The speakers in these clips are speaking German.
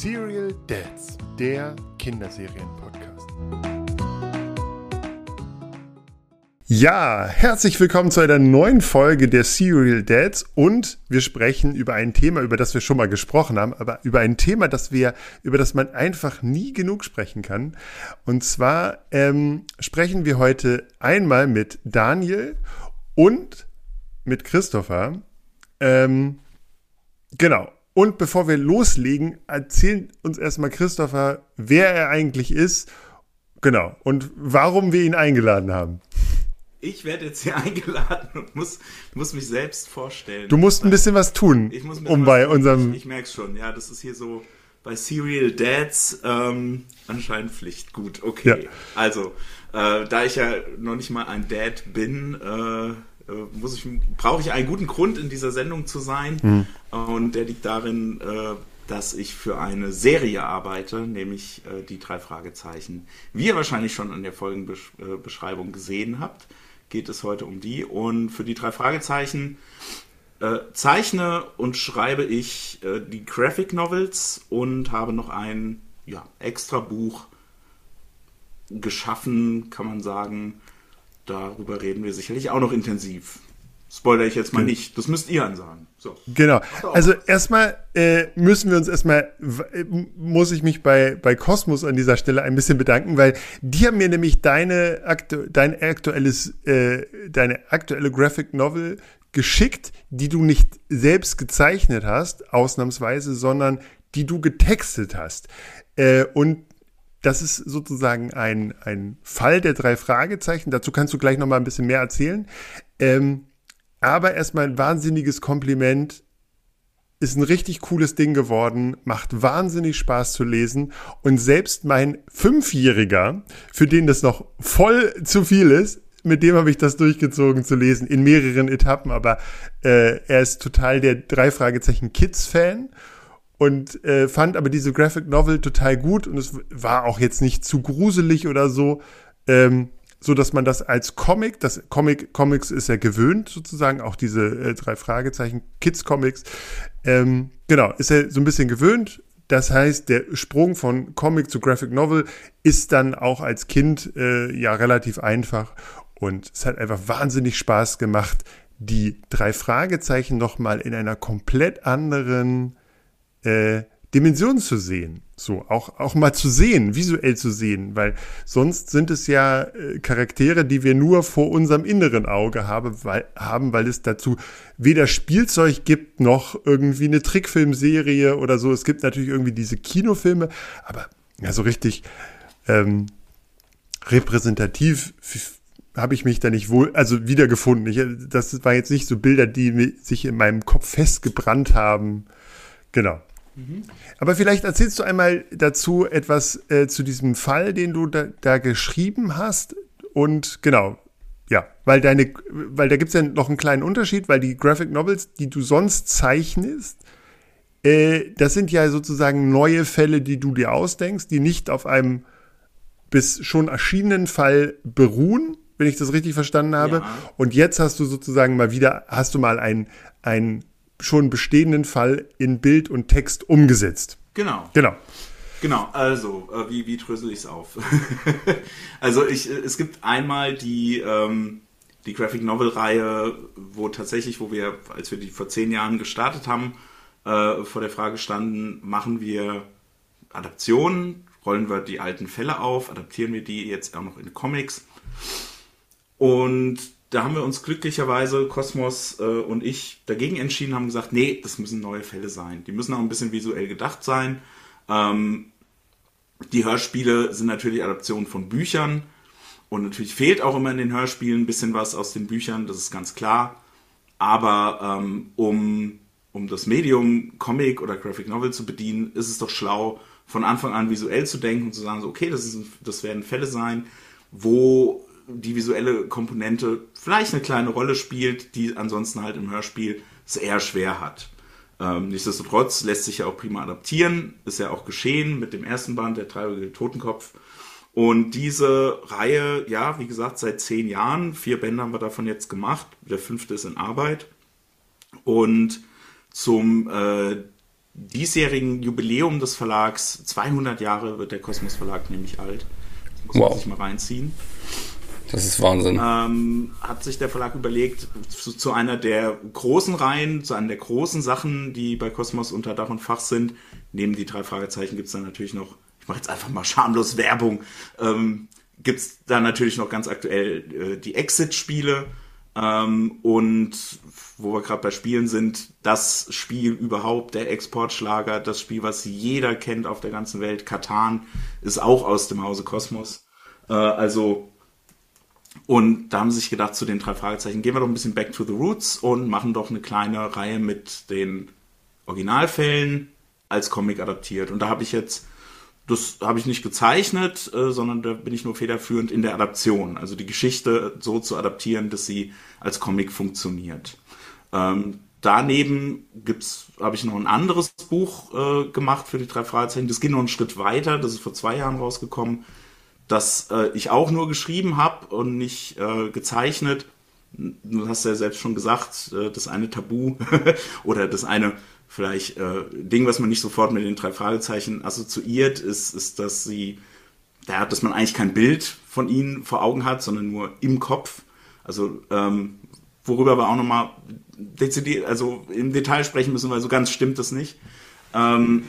Serial Dads, der Kinderserien-Podcast. Ja, herzlich willkommen zu einer neuen Folge der Serial Dads und wir sprechen über ein Thema, über das wir schon mal gesprochen haben, aber über ein Thema, das wir, über das man einfach nie genug sprechen kann. Und zwar ähm, sprechen wir heute einmal mit Daniel und mit Christopher. Ähm, genau. Und bevor wir loslegen, erzählt uns erstmal Christopher, wer er eigentlich ist. Genau. Und warum wir ihn eingeladen haben. Ich werde jetzt hier eingeladen und muss, muss mich selbst vorstellen. Du musst ein bisschen was tun, ich muss ein um bei tun. unserem. Ich, ich merke schon, ja, das ist hier so bei Serial Dads ähm, anscheinend Pflicht. Gut, okay. Ja. Also, äh, da ich ja noch nicht mal ein Dad bin, äh, muss ich, brauche ich einen guten Grund, in dieser Sendung zu sein. Mhm. Und der liegt darin, äh, dass ich für eine Serie arbeite, nämlich äh, die drei Fragezeichen. Wie ihr wahrscheinlich schon an der Folgenbeschreibung gesehen habt, geht es heute um die. Und für die drei Fragezeichen äh, zeichne und schreibe ich äh, die Graphic Novels und habe noch ein ja, extra Buch geschaffen, kann man sagen, darüber reden wir sicherlich auch noch intensiv. Spoiler ich jetzt mal nicht. Das müsst ihr ansagen. So. Genau. Also erstmal äh, müssen wir uns erstmal, äh, muss ich mich bei, bei Cosmos an dieser Stelle ein bisschen bedanken, weil die haben mir nämlich deine, aktu dein aktuelles, äh, deine aktuelle Graphic Novel geschickt, die du nicht selbst gezeichnet hast, ausnahmsweise, sondern die du getextet hast. Äh, und das ist sozusagen ein, ein Fall der drei Fragezeichen. Dazu kannst du gleich noch mal ein bisschen mehr erzählen. Ähm, aber erstmal ein wahnsinniges Kompliment. Ist ein richtig cooles Ding geworden, macht wahnsinnig Spaß zu lesen. Und selbst mein Fünfjähriger, für den das noch voll zu viel ist, mit dem habe ich das durchgezogen zu lesen, in mehreren Etappen. Aber äh, er ist total der drei Fragezeichen Kids-Fan und äh, fand aber diese Graphic Novel total gut und es war auch jetzt nicht zu gruselig oder so, ähm, so dass man das als Comic, das Comic Comics ist ja gewöhnt sozusagen, auch diese äh, drei Fragezeichen Kids Comics, ähm, genau ist er so ein bisschen gewöhnt. Das heißt, der Sprung von Comic zu Graphic Novel ist dann auch als Kind äh, ja relativ einfach und es hat einfach wahnsinnig Spaß gemacht, die drei Fragezeichen noch mal in einer komplett anderen äh, Dimension zu sehen. So, auch, auch mal zu sehen, visuell zu sehen, weil sonst sind es ja äh, Charaktere, die wir nur vor unserem inneren Auge habe, weil, haben, weil es dazu weder Spielzeug gibt, noch irgendwie eine Trickfilmserie oder so. Es gibt natürlich irgendwie diese Kinofilme, aber ja, so richtig ähm, repräsentativ habe ich mich da nicht wohl, also wiedergefunden. Ich, das waren jetzt nicht so Bilder, die sich in meinem Kopf festgebrannt haben. Genau. Mhm. Aber vielleicht erzählst du einmal dazu etwas äh, zu diesem Fall, den du da, da, geschrieben hast. Und genau, ja, weil deine, weil da gibt es ja noch einen kleinen Unterschied, weil die Graphic Novels, die du sonst zeichnest, äh, das sind ja sozusagen neue Fälle, die du dir ausdenkst, die nicht auf einem bis schon erschienenen Fall beruhen, wenn ich das richtig verstanden habe. Ja. Und jetzt hast du sozusagen mal wieder, hast du mal ein, ein schon bestehenden Fall in Bild und Text umgesetzt. Genau. Genau. Genau, also, äh, wie, wie drösel ich es auf? also, ich, es gibt einmal die, ähm, die Graphic Novel-Reihe, wo tatsächlich, wo wir, als wir die vor zehn Jahren gestartet haben, äh, vor der Frage standen, machen wir Adaptionen, rollen wir die alten Fälle auf, adaptieren wir die jetzt auch noch in Comics. Und da haben wir uns glücklicherweise, Kosmos äh, und ich, dagegen entschieden, haben gesagt, nee, das müssen neue Fälle sein. Die müssen auch ein bisschen visuell gedacht sein. Ähm, die Hörspiele sind natürlich Adaptionen von Büchern. Und natürlich fehlt auch immer in den Hörspielen ein bisschen was aus den Büchern, das ist ganz klar. Aber ähm, um, um das Medium Comic oder Graphic Novel zu bedienen, ist es doch schlau, von Anfang an visuell zu denken und zu sagen, so, okay, das, ist, das werden Fälle sein, wo die visuelle Komponente vielleicht eine kleine Rolle spielt, die ansonsten halt im Hörspiel es eher schwer hat. Ähm, nichtsdestotrotz lässt sich ja auch prima adaptieren, ist ja auch geschehen mit dem ersten Band, der dreieugige Totenkopf. Und diese Reihe, ja, wie gesagt, seit zehn Jahren, vier Bände haben wir davon jetzt gemacht, der fünfte ist in Arbeit. Und zum äh, diesjährigen Jubiläum des Verlags, 200 Jahre wird der Kosmos Verlag nämlich alt, das muss wow. man sich mal reinziehen. Das ist Wahnsinn. Ähm, hat sich der Verlag überlegt, zu, zu, einer der großen Reihen, zu einer der großen Sachen, die bei Kosmos unter Dach und Fach sind, neben die drei Fragezeichen gibt es dann natürlich noch, ich mache jetzt einfach mal schamlos Werbung, ähm, gibt es da natürlich noch ganz aktuell äh, die Exit-Spiele ähm, und wo wir gerade bei Spielen sind, das Spiel überhaupt, der Exportschlager, das Spiel, was jeder kennt auf der ganzen Welt, Katan, ist auch aus dem Hause Kosmos. Äh, also und da haben sie sich gedacht, zu den drei Fragezeichen, gehen wir doch ein bisschen back to the roots und machen doch eine kleine Reihe mit den Originalfällen als Comic adaptiert. Und da habe ich jetzt, das habe ich nicht gezeichnet, äh, sondern da bin ich nur federführend in der Adaption. Also die Geschichte so zu adaptieren, dass sie als Comic funktioniert. Ähm, daneben habe ich noch ein anderes Buch äh, gemacht für die drei Fragezeichen. Das geht noch einen Schritt weiter. Das ist vor zwei Jahren rausgekommen das äh, ich auch nur geschrieben habe und nicht äh, gezeichnet. Du hast ja selbst schon gesagt, äh, das eine Tabu oder das eine vielleicht äh, Ding, was man nicht sofort mit den drei Fragezeichen assoziiert, ist, ist, dass sie, ja, dass man eigentlich kein Bild von ihnen vor Augen hat, sondern nur im Kopf. Also ähm, worüber wir auch nochmal dezidiert, also im Detail sprechen müssen, weil so ganz stimmt das nicht. Ähm,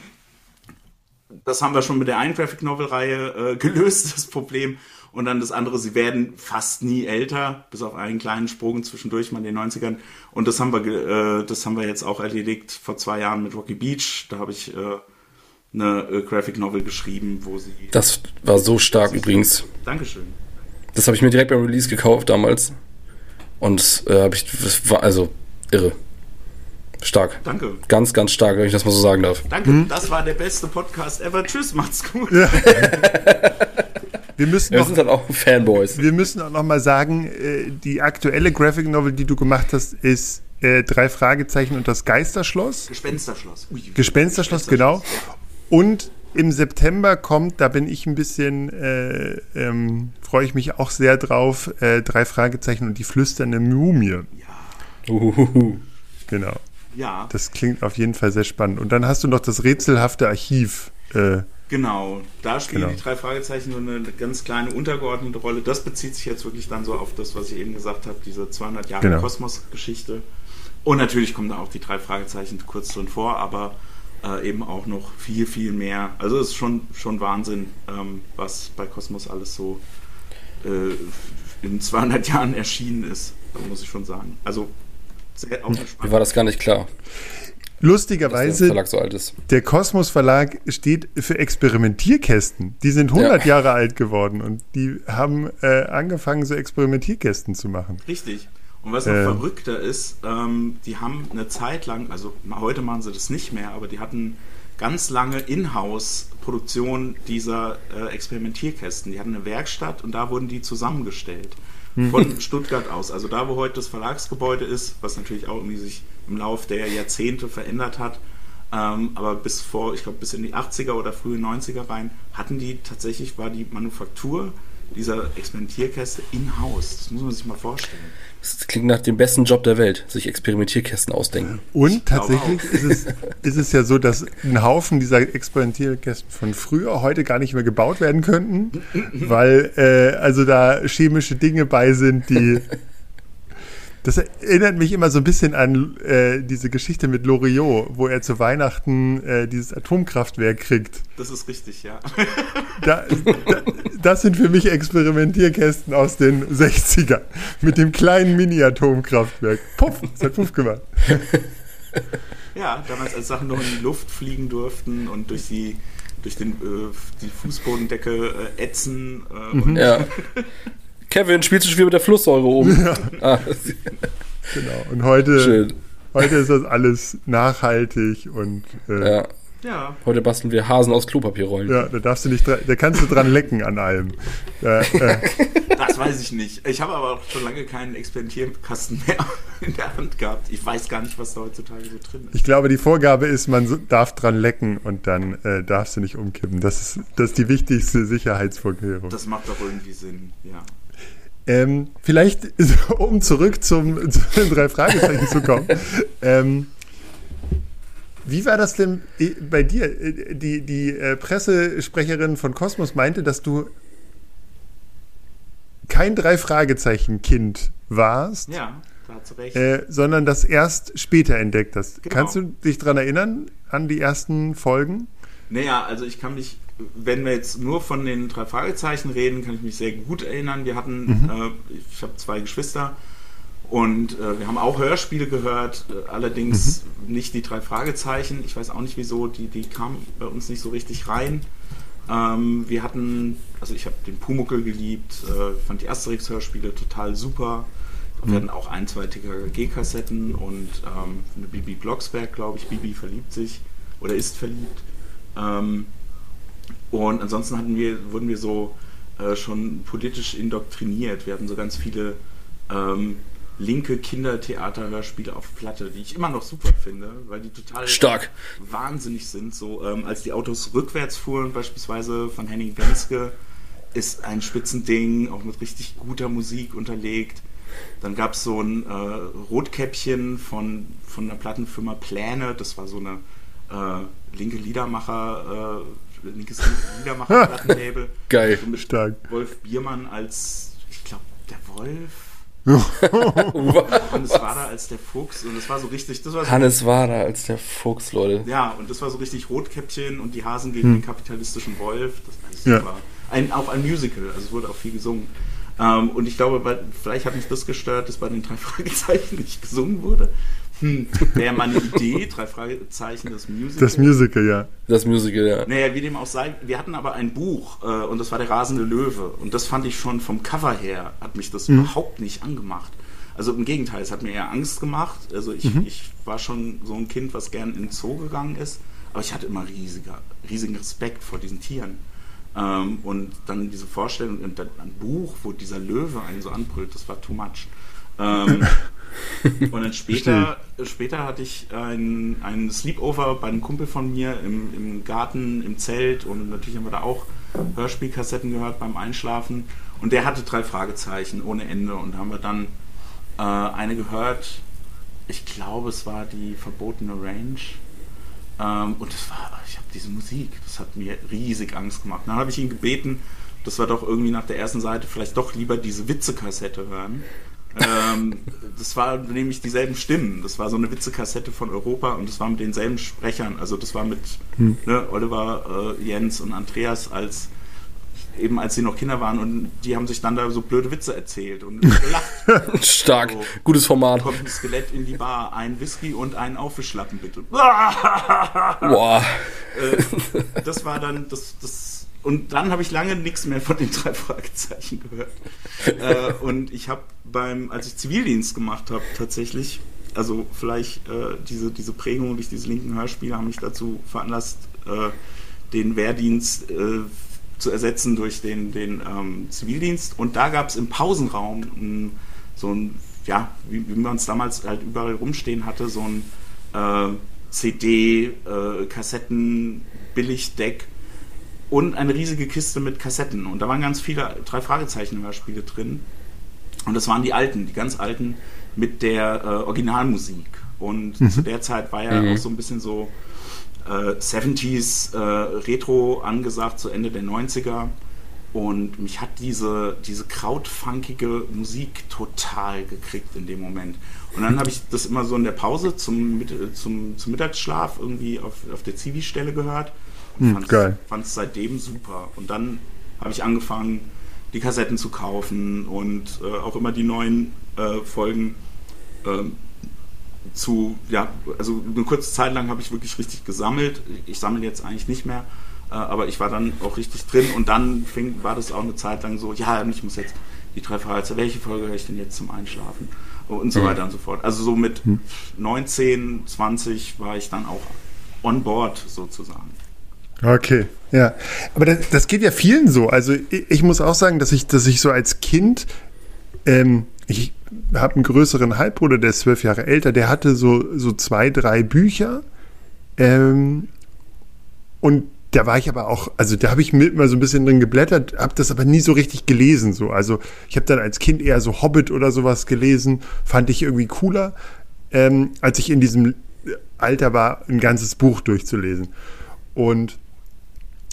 das haben wir schon mit der einen Graphic Novel Reihe äh, gelöst, das Problem. Und dann das andere, sie werden fast nie älter, bis auf einen kleinen Sprung zwischendurch mal in den 90ern. Und das haben wir, äh, das haben wir jetzt auch erledigt vor zwei Jahren mit Rocky Beach. Da habe ich äh, eine äh, Graphic Novel geschrieben, wo sie. Das war so stark übrigens. Dankeschön. Das habe ich mir direkt beim Release gekauft damals. Und äh, habe ich, das war also irre. Stark. Danke. Ganz, ganz stark, wenn ich das mal so sagen darf. Danke. Hm? Das war der beste Podcast ever. Tschüss, macht's gut. Ja. Wir müssen wir sind dann auch Fanboys. Wir müssen auch noch mal sagen, äh, die aktuelle Graphic Novel, die du gemacht hast, ist äh, drei Fragezeichen und das Geisterschloss. Gespensterschloss. Ui, Gespensterschloss, genau. Und im September kommt, da bin ich ein bisschen, äh, ähm, freue ich mich auch sehr drauf, äh, drei Fragezeichen und die flüsternde Mumie. Ja. Uhuhu. Genau. Ja. Das klingt auf jeden Fall sehr spannend. Und dann hast du noch das rätselhafte Archiv. Äh, genau, da spielen genau. die drei Fragezeichen nur eine ganz kleine untergeordnete Rolle. Das bezieht sich jetzt wirklich dann so auf das, was ich eben gesagt habe, diese 200 Jahre genau. Kosmos-Geschichte. Und natürlich kommen da auch die drei Fragezeichen kurz drin vor, aber äh, eben auch noch viel, viel mehr. Also es ist schon, schon Wahnsinn, ähm, was bei Kosmos alles so äh, in 200 Jahren erschienen ist, muss ich schon sagen. Also sehr Mir war das gar nicht klar. Lustigerweise, der, so der, Kosmos Verlag steht für Experimentierkästen. Die sind 100 ja. Jahre alt geworden und die haben äh, angefangen, so Experimentierkästen zu machen. Richtig. Und was noch äh, verrückter ist, ähm, die haben eine Zeit lang, also heute machen sie das nicht mehr, aber die hatten ganz lange Inhouse-Produktion dieser äh, Experimentierkästen. Die hatten eine Werkstatt und da wurden die zusammengestellt von Stuttgart aus. Also da, wo heute das Verlagsgebäude ist, was natürlich auch irgendwie sich im Laufe der Jahrzehnte verändert hat. Ähm, aber bis vor, ich glaube, bis in die 80er oder frühe 90er rein, hatten die tatsächlich, war die Manufaktur dieser Experimentierkäste in-house. Das muss man sich mal vorstellen. Das klingt nach dem besten Job der Welt, sich Experimentierkästen ausdenken. Und tatsächlich ist es, ist es ja so, dass ein Haufen dieser Experimentierkästen von früher heute gar nicht mehr gebaut werden könnten, weil äh, also da chemische Dinge bei sind, die Das erinnert mich immer so ein bisschen an äh, diese Geschichte mit Loriot, wo er zu Weihnachten äh, dieses Atomkraftwerk kriegt. Das ist richtig, ja. Da, da, das sind für mich Experimentierkästen aus den 60ern. Mit dem kleinen Mini-Atomkraftwerk. Puff, das hat Puff gemacht. Ja, damals als Sachen noch in die Luft fliegen durften und durch die durch den, äh, die Fußbodendecke äh, ätzen. Äh, mhm. ja. Kevin, spielst du schon wieder mit der Flusssäure um? Ja. Ah. Genau. Und heute, heute ist das alles nachhaltig und äh, ja. Ja. Heute basteln wir Hasen aus Klopapierrollen. Ja, da darfst du nicht, da kannst du dran lecken an allem. Ja, äh. Das weiß ich nicht. Ich habe aber auch schon lange keinen Experimentierkasten mehr in der Hand gehabt. Ich weiß gar nicht, was da heutzutage so drin ist. Ich glaube, die Vorgabe ist, man darf dran lecken und dann äh, darfst du nicht umkippen. Das ist, das ist die wichtigste Sicherheitsvorkehrung. Das macht doch irgendwie Sinn, ja. Ähm, vielleicht, um zurück zum, zu den drei Fragezeichen zu kommen. Ähm, Wie war das denn bei dir? Die, die äh, Pressesprecherin von Kosmos meinte, dass du kein Drei-Fragezeichen-Kind warst. Ja, da hat sie recht. Äh, sondern das erst später entdeckt hast. Genau. Kannst du dich daran erinnern, an die ersten Folgen? Naja, also ich kann mich, wenn wir jetzt nur von den drei Fragezeichen reden, kann ich mich sehr gut erinnern. Wir hatten, Mhm. äh, ich habe zwei Geschwister und äh, wir haben auch Hörspiele gehört, äh, allerdings Mhm. nicht die drei Fragezeichen. Ich weiß auch nicht wieso, die, die kamen bei uns nicht so richtig rein. Ähm, wir hatten, also ich habe den Pumuckel geliebt, äh, fand die Asterix-Hörspiele total super. Wir hatten auch ein, zwei TKG-Kassetten und ähm, eine Bibi Blocksberg, glaube ich. Bibi verliebt sich oder ist verliebt. Ähm, und ansonsten hatten wir, wurden wir so äh, schon politisch indoktriniert. Wir hatten so ganz viele ähm, linke Kindertheaterhörspiele auf Platte, die ich immer noch super finde, weil die total Stark. wahnsinnig sind. So ähm, als die Autos rückwärts fuhren, beispielsweise von Henning Wenske, ist ein Spitzending, auch mit richtig guter Musik unterlegt. Dann gab es so ein äh, Rotkäppchen von, von der Plattenfirma Pläne, das war so eine äh, linke Liedermacher, linkes Liedermacher-Plattenlabel. Geil. So mit Stark. Wolf Biermann als, ich glaube, der Wolf. Hannes Wader als der Fuchs und das war so richtig, das war so Hannes war da als der Fuchs, Leute. ja, und das war so richtig Rotkäppchen und die Hasen gegen den kapitalistischen Wolf. Das war Ja. super. Ein, auch ein Musical, also es wurde auch viel gesungen. Ähm, und ich glaube, bei, vielleicht hat mich das gestört, dass bei den drei Fragezeichen nicht gesungen wurde. Hm, wäre mal eine Idee, drei Fragezeichen, das Musical. Das Musical, ja. Das Musical, ja. Naja, wie dem auch sei, wir hatten aber ein Buch äh, und das war der rasende Löwe. Und das fand ich schon vom Cover her, hat mich das überhaupt nicht angemacht. Also im Gegenteil, es hat mir eher Angst gemacht. Also ich, ich war schon so ein Kind, was gern in den Zoo gegangen ist. Aber ich hatte immer riesiger, riesigen Respekt vor diesen Tieren. Ähm, und dann diese Vorstellung, und dann ein Buch, wo dieser Löwe einen so anbrüllt, das war too much. Ähm, und dann später, später hatte ich ein, ein Sleepover bei einem Kumpel von mir im, im Garten, im Zelt und natürlich haben wir da auch Hörspielkassetten gehört beim Einschlafen. Und der hatte drei Fragezeichen ohne Ende und da haben wir dann äh, eine gehört. Ich glaube, es war die verbotene Range. Ähm, und das war, ich habe diese Musik, das hat mir riesig Angst gemacht. Dann habe ich ihn gebeten, dass wir doch irgendwie nach der ersten Seite vielleicht doch lieber diese Witzekassette hören. Ähm, das war nämlich dieselben Stimmen. Das war so eine Witzekassette von Europa und das war mit denselben Sprechern. Also das war mit ne, Oliver, äh, Jens und Andreas als eben als sie noch Kinder waren und die haben sich dann da so blöde Witze erzählt und gelacht. Stark. So. Gutes Format. Kommt ein Skelett in die Bar, ein Whisky und einen Aufwischlappen bitte. Boah. Äh, das war dann das, das und dann habe ich lange nichts mehr von den drei Fragezeichen gehört. Äh, und ich habe beim, als ich Zivildienst gemacht habe, tatsächlich, also vielleicht äh, diese, diese Prägung durch diese linken Hörspiele haben mich dazu veranlasst, äh, den Wehrdienst äh, zu ersetzen durch den, den ähm, Zivildienst. Und da gab es im Pausenraum ein, so ein, ja, wie, wie man es damals halt überall rumstehen hatte, so ein äh, CD, äh, Kassetten, Billigdeck und eine riesige Kiste mit Kassetten. Und da waren ganz viele drei Fragezeichen-Hörspiele drin. Und das waren die alten, die ganz alten mit der äh, Originalmusik. Und zu der Zeit war ja Mhm. auch so ein bisschen so äh, 70s äh, Retro angesagt, zu Ende der 90er. Und mich hat diese, diese krautfunkige Musik total gekriegt in dem Moment. Und dann habe ich das immer so in der Pause zum, äh, zum, zum Mittagsschlaf irgendwie auf, auf der Zivi-Stelle gehört. Hm, Und geil. fand es seitdem super. Und dann habe ich angefangen, die Kassetten zu kaufen und äh, auch immer die neuen äh, Folgen ähm, zu, ja, also eine kurze Zeit lang habe ich wirklich richtig gesammelt. Ich sammle jetzt eigentlich nicht mehr, äh, aber ich war dann auch richtig drin und dann fing, war das auch eine Zeit lang so, ja, ich muss jetzt die drei Fragezeichen, welche Folge höre ich denn jetzt zum Einschlafen? Und so Mhm. weiter und so fort. Also so mit 19, 20 war ich dann auch on board sozusagen. Okay, ja. Aber das, das geht ja vielen so. Also ich, ich muss auch sagen, dass ich, dass ich so als Kind, ähm, ich habe einen größeren Halbbruder, der ist zwölf Jahre älter, der hatte so, so zwei, drei Bücher. Ähm, und da war ich aber auch, also da habe ich mit mal so ein bisschen drin geblättert, habe das aber nie so richtig gelesen. So. Also ich habe dann als Kind eher so Hobbit oder sowas gelesen, fand ich irgendwie cooler. Ähm, als ich in diesem Alter war, ein ganzes Buch durchzulesen. Und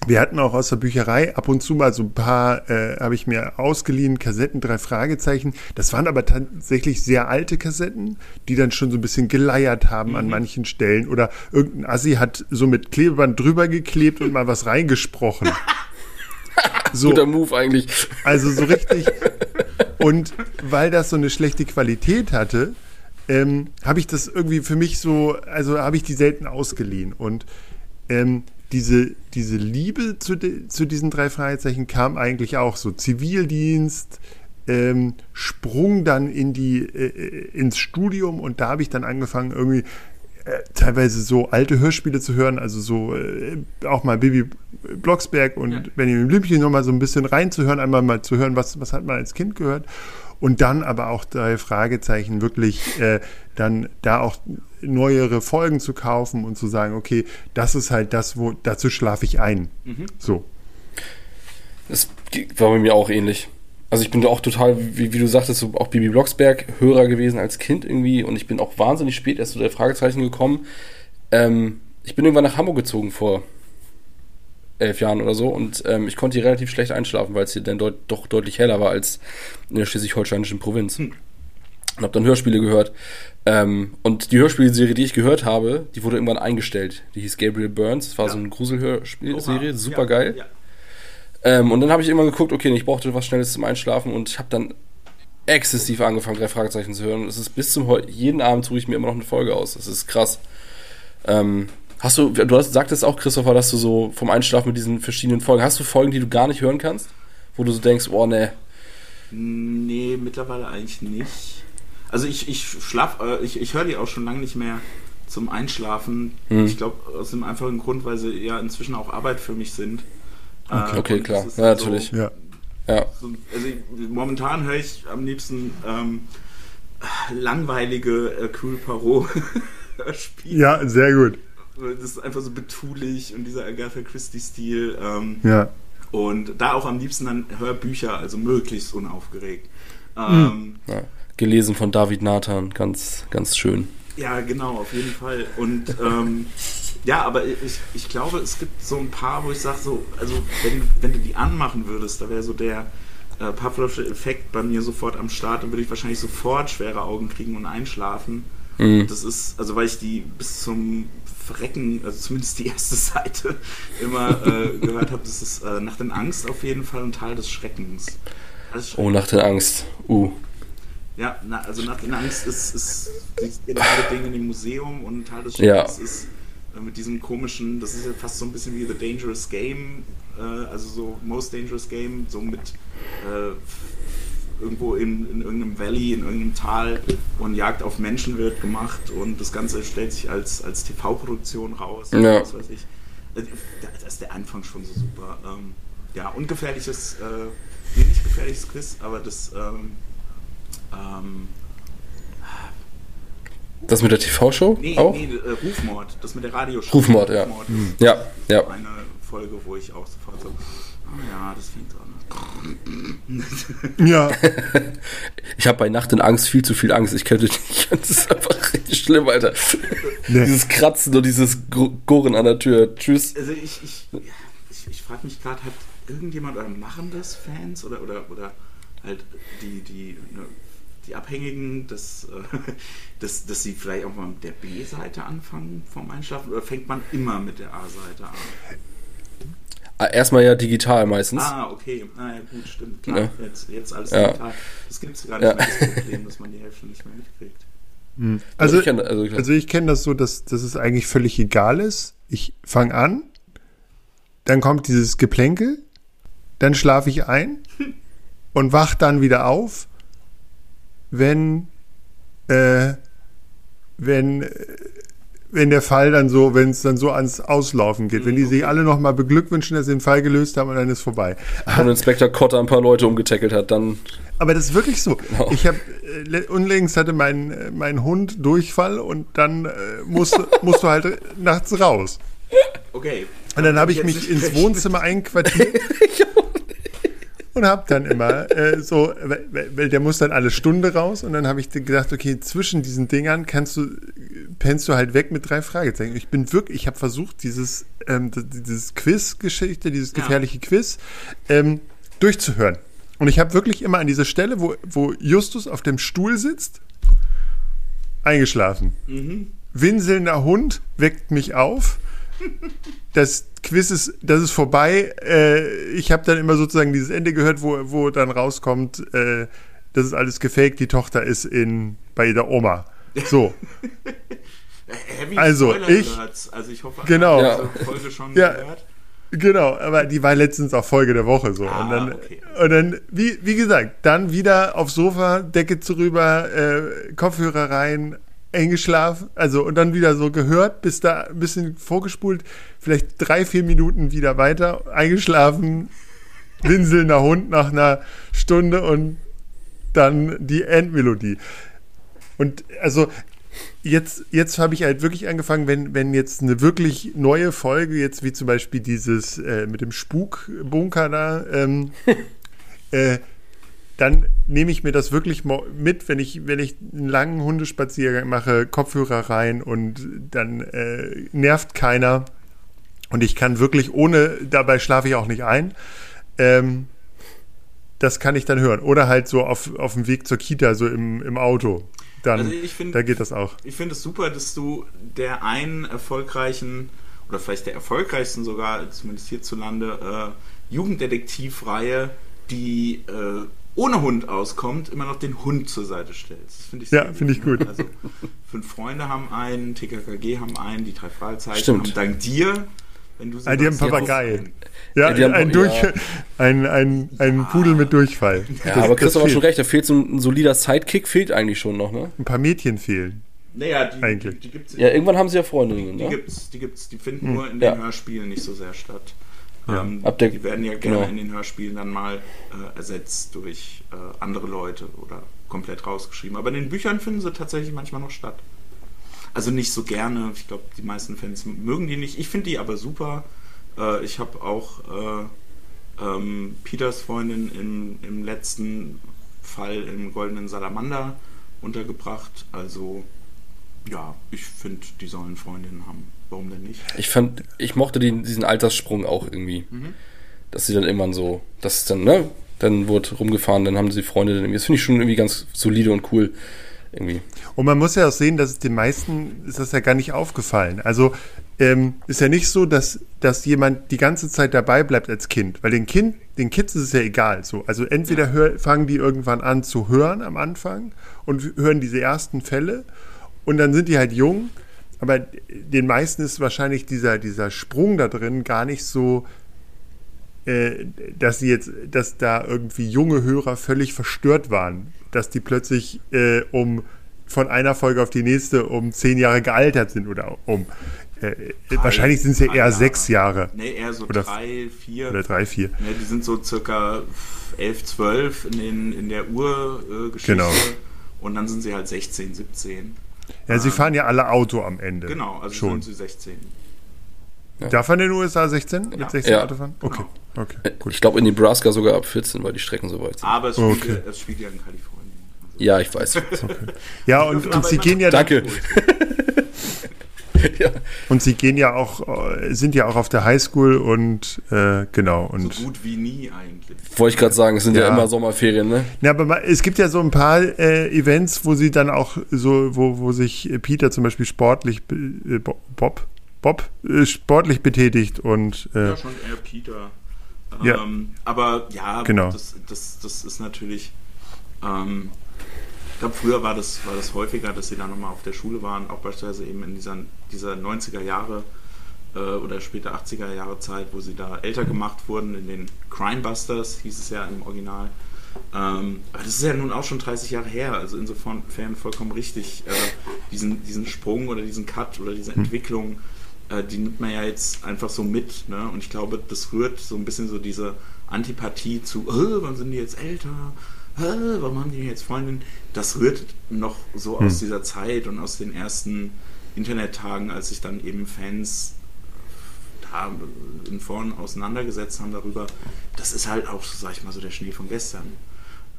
wir hatten auch aus der Bücherei ab und zu mal so ein paar, äh, habe ich mir ausgeliehen, Kassetten, drei Fragezeichen. Das waren aber tatsächlich sehr alte Kassetten, die dann schon so ein bisschen geleiert haben mhm. an manchen Stellen. Oder irgendein Assi hat so mit Klebeband drüber geklebt und mal was reingesprochen. So, Guter Move eigentlich. Also so richtig. Und weil das so eine schlechte Qualität hatte, ähm, habe ich das irgendwie für mich so, also habe ich die selten ausgeliehen. Und ähm, diese, diese Liebe zu, de, zu diesen drei Fragezeichen kam eigentlich auch so. Zivildienst, ähm, Sprung dann in die, äh, ins Studium und da habe ich dann angefangen, irgendwie äh, teilweise so alte Hörspiele zu hören, also so äh, auch mal Bibi Blocksberg und ja. Benjamin Blümchen nochmal so ein bisschen reinzuhören, einmal mal zu hören, was, was hat man als Kind gehört. Und dann aber auch drei Fragezeichen wirklich äh, dann da auch neuere Folgen zu kaufen und zu sagen, okay, das ist halt das, wo dazu schlafe ich ein. Mhm. So. Das war bei mir auch ähnlich. Also ich bin auch total, wie, wie du sagtest, so auch Bibi Blocksberg Hörer gewesen als Kind irgendwie und ich bin auch wahnsinnig spät erst zu der Fragezeichen gekommen. Ähm, ich bin irgendwann nach Hamburg gezogen vor elf Jahren oder so und ähm, ich konnte hier relativ schlecht einschlafen, weil es hier dann deut doch deutlich heller war als in der schleswig-holsteinischen Provinz. Hm. Und habe dann Hörspiele gehört. Ähm, und die Hörspielserie, die ich gehört habe, die wurde irgendwann eingestellt. Die hieß Gabriel Burns. Das war ja. so eine Gruselhörspielserie, super geil. Ja. Ähm, und dann habe ich irgendwann geguckt, okay, ich brauchte was Schnelles zum Einschlafen und ich habe dann exzessiv angefangen, drei Fragezeichen zu hören. Und es ist bis zum heute, jeden Abend suche ich mir immer noch eine Folge aus. Das ist krass. Ähm, Hast du, du hast, sagtest auch, Christopher, dass du so vom Einschlafen mit diesen verschiedenen Folgen, hast du Folgen, die du gar nicht hören kannst? Wo du so denkst, oh ne. Nee, mittlerweile eigentlich nicht. Also ich, ich schlaf, äh, ich, ich höre die auch schon lange nicht mehr zum Einschlafen. Hm. Ich glaube, aus dem einfachen Grund, weil sie ja inzwischen auch Arbeit für mich sind. Okay, äh, okay klar. Ja, natürlich. ja. ja. So, also ich, momentan höre ich am liebsten ähm, langweilige äh, Cool Parot Spiele. Ja, sehr gut. Das ist einfach so betulich und dieser Agatha Christie-Stil. Ähm, ja. Und da auch am liebsten dann Hörbücher, also möglichst unaufgeregt. Ähm, ja. Gelesen von David Nathan, ganz, ganz schön. Ja, genau, auf jeden Fall. Und ähm, ja, aber ich, ich glaube, es gibt so ein paar, wo ich sage, so, also wenn, wenn du die anmachen würdest, da wäre so der äh, Pavlovsche Effekt bei mir sofort am Start, dann würde ich wahrscheinlich sofort schwere Augen kriegen und einschlafen. Mhm. Das ist, also weil ich die bis zum Verrecken, also zumindest die erste Seite, immer äh, gehört habe, das ist äh, Nacht in Angst auf jeden Fall ein Teil des Schreckens. Schreckens. Oh, Nacht in Angst. Uh. Ja, na, also Nacht in Angst ist, ist das Ding in dem Museum und ein Teil des Schreckens ja. ist äh, mit diesem komischen, das ist ja fast so ein bisschen wie The Dangerous Game, äh, also so Most Dangerous Game, so mit äh, irgendwo in, in irgendeinem Valley, in irgendeinem Tal und Jagd auf Menschen wird gemacht und das Ganze stellt sich als, als TV-Produktion raus. Ja. Was weiß ich. Äh, da ist der Anfang schon so super. Ähm, ja, ungefährliches, äh, nicht gefährliches Quiz, aber das ähm, ähm, das mit der TV-Show? Nee, auch? nee, äh, Rufmord, das mit der Radioshow. Rufmord, ja. Rufmord, ja, ja. Eine Folge, wo ich auch sofort so, oh ja, das fängt an. Ja. Ich habe bei Nacht in Angst viel zu viel Angst. Ich könnte nicht. Das ist einfach richtig schlimm, Alter. Nee. Dieses Kratzen und dieses Goren an der Tür. Tschüss. Also ich, ich, ich, ich frage mich gerade, hat irgendjemand oder machen das Fans oder, oder, oder halt die, die, ne, die Abhängigen, dass, dass, dass sie vielleicht auch mal mit der B-Seite anfangen vom Einschlafen oder fängt man immer mit der A-Seite an? Ah, erstmal ja digital meistens. Ah, okay. Ah, ja, gut, stimmt. Klar, ja. jetzt, jetzt alles ja. digital. Das gibt es gar nicht ja. mehr, das Problem, dass man die Hälfte nicht mehr mitkriegt. Hm. Also, also, ich kenne also, also kenn das so, dass, dass es eigentlich völlig egal ist. Ich fange an, dann kommt dieses Geplänkel, dann schlafe ich ein und wach dann wieder auf, wenn, äh, wenn äh, wenn der Fall dann so, wenn es dann so ans Auslaufen geht, wenn die sich alle nochmal beglückwünschen, dass sie den Fall gelöst haben und dann ist vorbei. Und Inspektor Kotter ein paar Leute umgetackelt hat, dann. Aber das ist wirklich so. Genau. Ich habe äh, unlängst hatte mein, mein Hund Durchfall und dann äh, musst, musst du halt nachts raus. Okay. Und dann habe ich mich ins Wohnzimmer einquartiert. und habe dann immer äh, so, weil, der muss dann alle Stunde raus und dann habe ich gedacht, okay, zwischen diesen Dingern kannst du pennst du halt weg mit drei Fragezeichen. Ich bin wirklich, ich habe versucht, dieses, ähm, dieses Quiz-Geschichte, dieses Ja. gefährliche Quiz ähm, durchzuhören. Und ich habe wirklich immer an dieser Stelle, wo, wo Justus auf dem Stuhl sitzt, eingeschlafen. Winselnder Hund weckt mich auf. Das Quiz ist, das ist vorbei. Äh, ich habe dann immer sozusagen dieses Ende gehört, wo, wo dann rauskommt, äh, das ist alles gefaked, die Tochter ist in, bei der Oma. So, Heavy Also, ich-. Also ich hoffe, Genau. diese Folge schon Ja. gehört. genau, aber die war letztens auch Folge der Woche so. Ah, und dann, okay. und dann wie, wie gesagt, dann wieder aufs Sofa, Decke zu rüber, äh, Kopfhörer rein, eingeschlafen, also und dann wieder so gehört, bis da ein bisschen vorgespult, vielleicht drei, vier Minuten wieder weiter, eingeschlafen, winselnder Hund nach einer Stunde und dann die Endmelodie. Und also jetzt, jetzt habe ich halt wirklich angefangen, wenn, wenn jetzt eine wirklich neue Folge, jetzt wie zum Beispiel dieses äh, mit dem Spukbunker da, ähm, äh, dann nehme ich mir das wirklich mit, wenn ich, wenn ich einen langen Hundespaziergang mache, Kopfhörer rein und dann äh, nervt keiner. Und ich kann wirklich ohne, dabei schlafe ich auch nicht ein. Ähm, das kann ich dann hören. Oder halt so auf, auf dem Weg zur Kita, so im, im Auto. Dann, Also find- da geht das auch. Ich finde es super, dass du der einen erfolgreichen, oder vielleicht der erfolgreichsten sogar, zumindest hierzulande, äh, Jugenddetektivreihe, die äh, ohne Hund auskommt, immer noch den Hund zur Seite stellst. Das finde ich Ja, finde ich gut. Also, fünf Freunde haben einen, TKKG haben einen, die drei Fragezeichen Stimmt. haben dank dir, wenn du sie Ah, die haben Papagei. Ja, Ja, die haben- ein, Durch, ja. ein, ein, ein Pudel mit Durchfall. Ja, Das- aber Chris hat auch schon fehlt. recht, da fehlt so ein, ein solider Sidekick, fehlt eigentlich schon noch, ne? Ein paar Mädchen fehlen. Naja, die, Eigentlich. die gibt's Ja, irgendwann haben sie ja Freundinnen, Die ne? gibt's, die gibt's, die finden Hm. nur in Ja. den Hörspielen nicht so sehr statt. Ja. Ähm, der- die werden ja gerne genau. in den Hörspielen dann mal äh, ersetzt durch äh, andere Leute oder komplett rausgeschrieben. Aber in den Büchern finden sie tatsächlich manchmal noch statt. Also nicht so gerne. Ich glaube, die meisten Fans mögen die nicht. Ich finde die aber super. Äh, ich habe auch äh, ähm, Peters Freundin im, im letzten Fall im Goldenen Salamander untergebracht. Also ja, ich finde, die sollen Freundinnen haben. Warum denn nicht? Ich fand, ich mochte den, diesen Alterssprung auch irgendwie. Mhm. Dass sie dann irgendwann so, das ist dann, ne? Dann wurde rumgefahren, dann haben sie Freunde dann irgendwie. Das finde ich schon irgendwie ganz solide und cool. Irgendwie. Und man muss ja auch sehen, dass es den meisten ist das ja gar nicht aufgefallen. Also ähm, ist ja nicht so, dass, dass jemand die ganze Zeit dabei bleibt als Kind. Weil den Kind, den Kids ist es ja egal. So. Also entweder hör, fangen die irgendwann an zu hören am Anfang und hören diese ersten Fälle und dann sind die halt jung. Aber den meisten ist wahrscheinlich dieser, dieser Sprung da drin gar nicht so, äh, dass sie jetzt, dass da irgendwie junge Hörer völlig verstört waren, dass die plötzlich äh, um von einer Folge auf die nächste um zehn Jahre gealtert sind oder um äh, wahrscheinlich sind es ja drei eher Jahre. sechs Jahre Nee, eher so Oder- drei, vier. oder drei, vier. Ne, die sind so circa 11, 12 in, den, in der Urgeschichte. Äh. Genau. Und dann sind sie halt 16, 17. Ja, sie fahren ja alle Auto am Ende. Genau, also schon. sind sie 16. Darf man in den USA 16 mit Ja. 16 Ja. Auto fahren? Okay, okay, gut. Ich glaube in Nebraska sogar ab 14, weil die Strecken so weit sind. Aber es spielt, Okay. ja, es spielt ja in Kalifornien. Also Ja, ich weiß. Ja, und, und sie gehen ja Danke. ja. und sie gehen ja auch äh, sind ja auch auf der Highschool und äh, genau So und gut wie nie eigentlich. Wollte ich gerade sagen, es sind ja. Ja. immer Sommerferien, ne? Ja, aber es gibt ja so ein paar äh, Events, wo sie dann auch so, wo, wo sich äh, Peter zum Beispiel sportlich, äh, Bo- Bob, Bob, äh, sportlich betätigt und äh, Ja, schon eher Peter. Ja. Ähm, aber ja, Genau. das, das, das ist natürlich. Ähm, ich glaube, früher war das, war das häufiger, dass sie da nochmal auf der Schule waren, auch beispielsweise eben in dieser, dieser 90er Jahre äh, oder später 80er Jahre Zeit, wo sie da älter gemacht wurden, in den Crimebusters hieß es ja im Original. Ähm, aber das ist ja nun auch schon 30 Jahre her, also insofern vollkommen richtig. Äh, diesen, diesen Sprung oder diesen Cut oder diese Entwicklung, äh, die nimmt man ja jetzt einfach so mit. Ne? Und ich glaube, das rührt so ein bisschen so diese Antipathie zu, äh, wann sind die jetzt älter? Warum haben die jetzt Freundinnen? Das rührt noch so aus dieser Zeit und aus den ersten Internettagen, als sich dann eben Fans da in Foren auseinandergesetzt haben darüber. Das ist halt auch, sag ich mal, so der Schnee von gestern.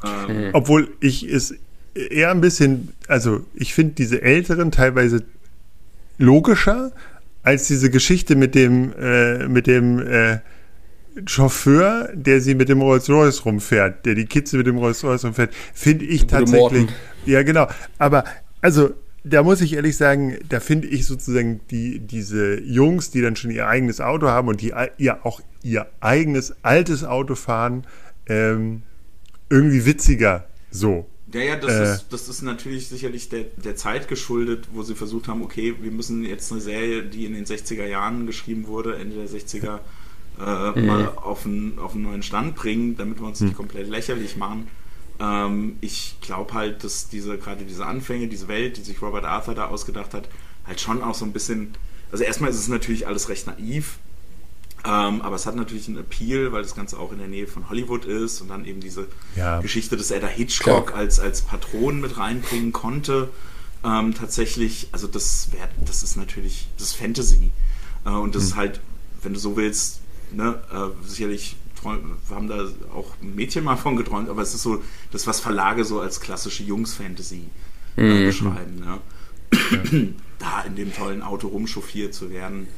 Ähm, obwohl ich es eher ein bisschen, also ich finde diese älteren teilweise logischer als diese Geschichte mit dem, äh, mit dem äh, Chauffeur, der sie mit dem Rolls-Royce rumfährt, der die Kitze mit dem Rolls-Royce rumfährt, finde ich tatsächlich. Ja, genau. Aber, also, da muss ich ehrlich sagen, da finde ich sozusagen die, diese Jungs, die dann schon ihr eigenes Auto haben und die ihr auch ihr eigenes altes Auto fahren, ähm, irgendwie witziger so. Ja, ja, das, äh, ist, das ist natürlich sicherlich der, der Zeit geschuldet, wo sie versucht haben, okay, wir müssen jetzt eine Serie, die in den 60er Jahren geschrieben wurde, Ende der 60er, äh, mhm. mal auf einen, auf einen neuen Stand bringen, damit wir uns nicht mhm. komplett lächerlich machen. Ähm, ich glaube halt, dass diese, gerade diese Anfänge, diese Welt, die sich Robert Arthur da ausgedacht hat, halt schon auch so ein bisschen, also erstmal ist es natürlich alles recht naiv, ähm, aber es hat natürlich einen Appeal, weil das Ganze auch in der Nähe von Hollywood ist und dann eben diese ja. Geschichte, dass er da Hitchcock als, als Patron mit reinbringen konnte. Ähm, tatsächlich, also das wär, das ist natürlich, das ist Fantasy. Äh, und das mhm. ist halt, wenn du so willst, ne, äh, sicherlich haben da auch Mädchen mal von geträumt, aber es ist so das, was Verlage so als klassische Jungs-Fantasy äh, mhm. beschreiben. Ne? Ja. da in dem tollen Auto rumchauffiert zu werden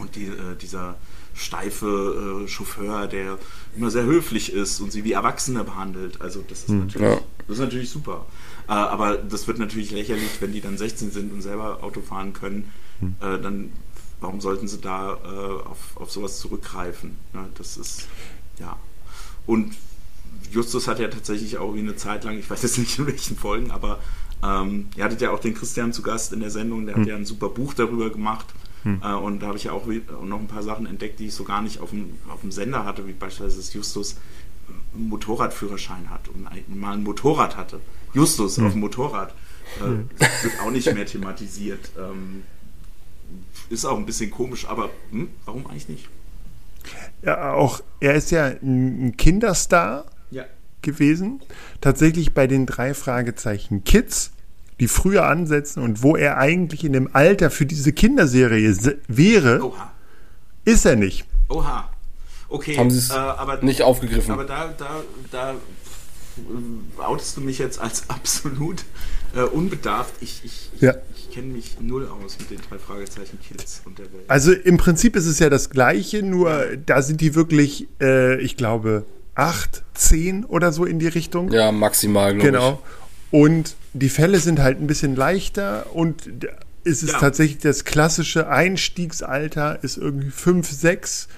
und die, äh, dieser steife äh, Chauffeur, der immer sehr höflich ist und sie wie Erwachsene behandelt. Also das ist, hm, natürlich, ja. das ist natürlich super. Äh, aber das wird natürlich lächerlich, wenn die dann 16 sind und selber Auto fahren können. Hm. Äh, dann warum sollten sie da äh, auf, auf sowas zurückgreifen? Ja, das ist, ja. Und Justus hat ja tatsächlich auch wie eine Zeit lang, ich weiß jetzt nicht in welchen Folgen, aber ähm, ihr hattet ja auch den Christian zu Gast in der Sendung, der hm. hat ja ein super Buch darüber gemacht. Hm. Äh, und da habe ich ja auch noch ein paar Sachen entdeckt, die ich so gar nicht auf dem, auf dem Sender hatte, wie beispielsweise dass Justus einen Motorradführerschein hat und ein, mal ein Motorrad hatte. Justus hm. auf dem Motorrad. Äh, hm. Wird auch nicht mehr thematisiert. Ähm, ist auch ein bisschen komisch, aber hm, warum eigentlich nicht? Ja, auch er ist ja ein Kinderstar ja. gewesen. Tatsächlich bei den drei Fragezeichen Kids die früher ansetzen und wo er eigentlich in dem Alter für diese Kinderserie wäre, Oha. ist er nicht. Oha. Okay. Haben sie es äh, nicht aufgegriffen. Aber da, da, da äh, outest du mich jetzt als absolut äh, unbedarft. Ich, ich, ja. Ich, kenne mich null aus mit den drei Fragezeichen Kids und der Welt. Also im Prinzip ist es ja das Gleiche, nur da sind die wirklich, äh, ich glaube, acht, zehn oder so in die Richtung. Ja, maximal, glaube genau. ich. Genau. Und die Fälle sind halt ein bisschen leichter und ist es ja. tatsächlich das klassische Einstiegsalter ist irgendwie 5, 6.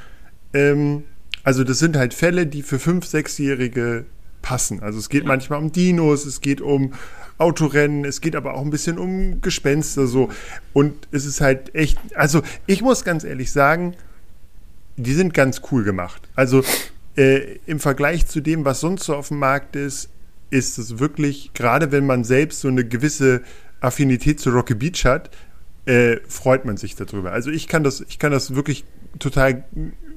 Ähm, also das sind halt Fälle, die für 5, 6-Jährige passen. Also es geht ja. manchmal um Dinos, es geht um Autorennen, es geht aber auch ein bisschen um Gespenster so. Und es ist halt echt, also ich muss ganz ehrlich sagen, die sind ganz cool gemacht. Also äh, im Vergleich zu dem, was sonst so auf dem Markt ist, ist es wirklich, gerade wenn man selbst so eine gewisse Affinität zu Rocky Beach hat, äh, freut man sich darüber. Also ich kann das, ich kann das wirklich total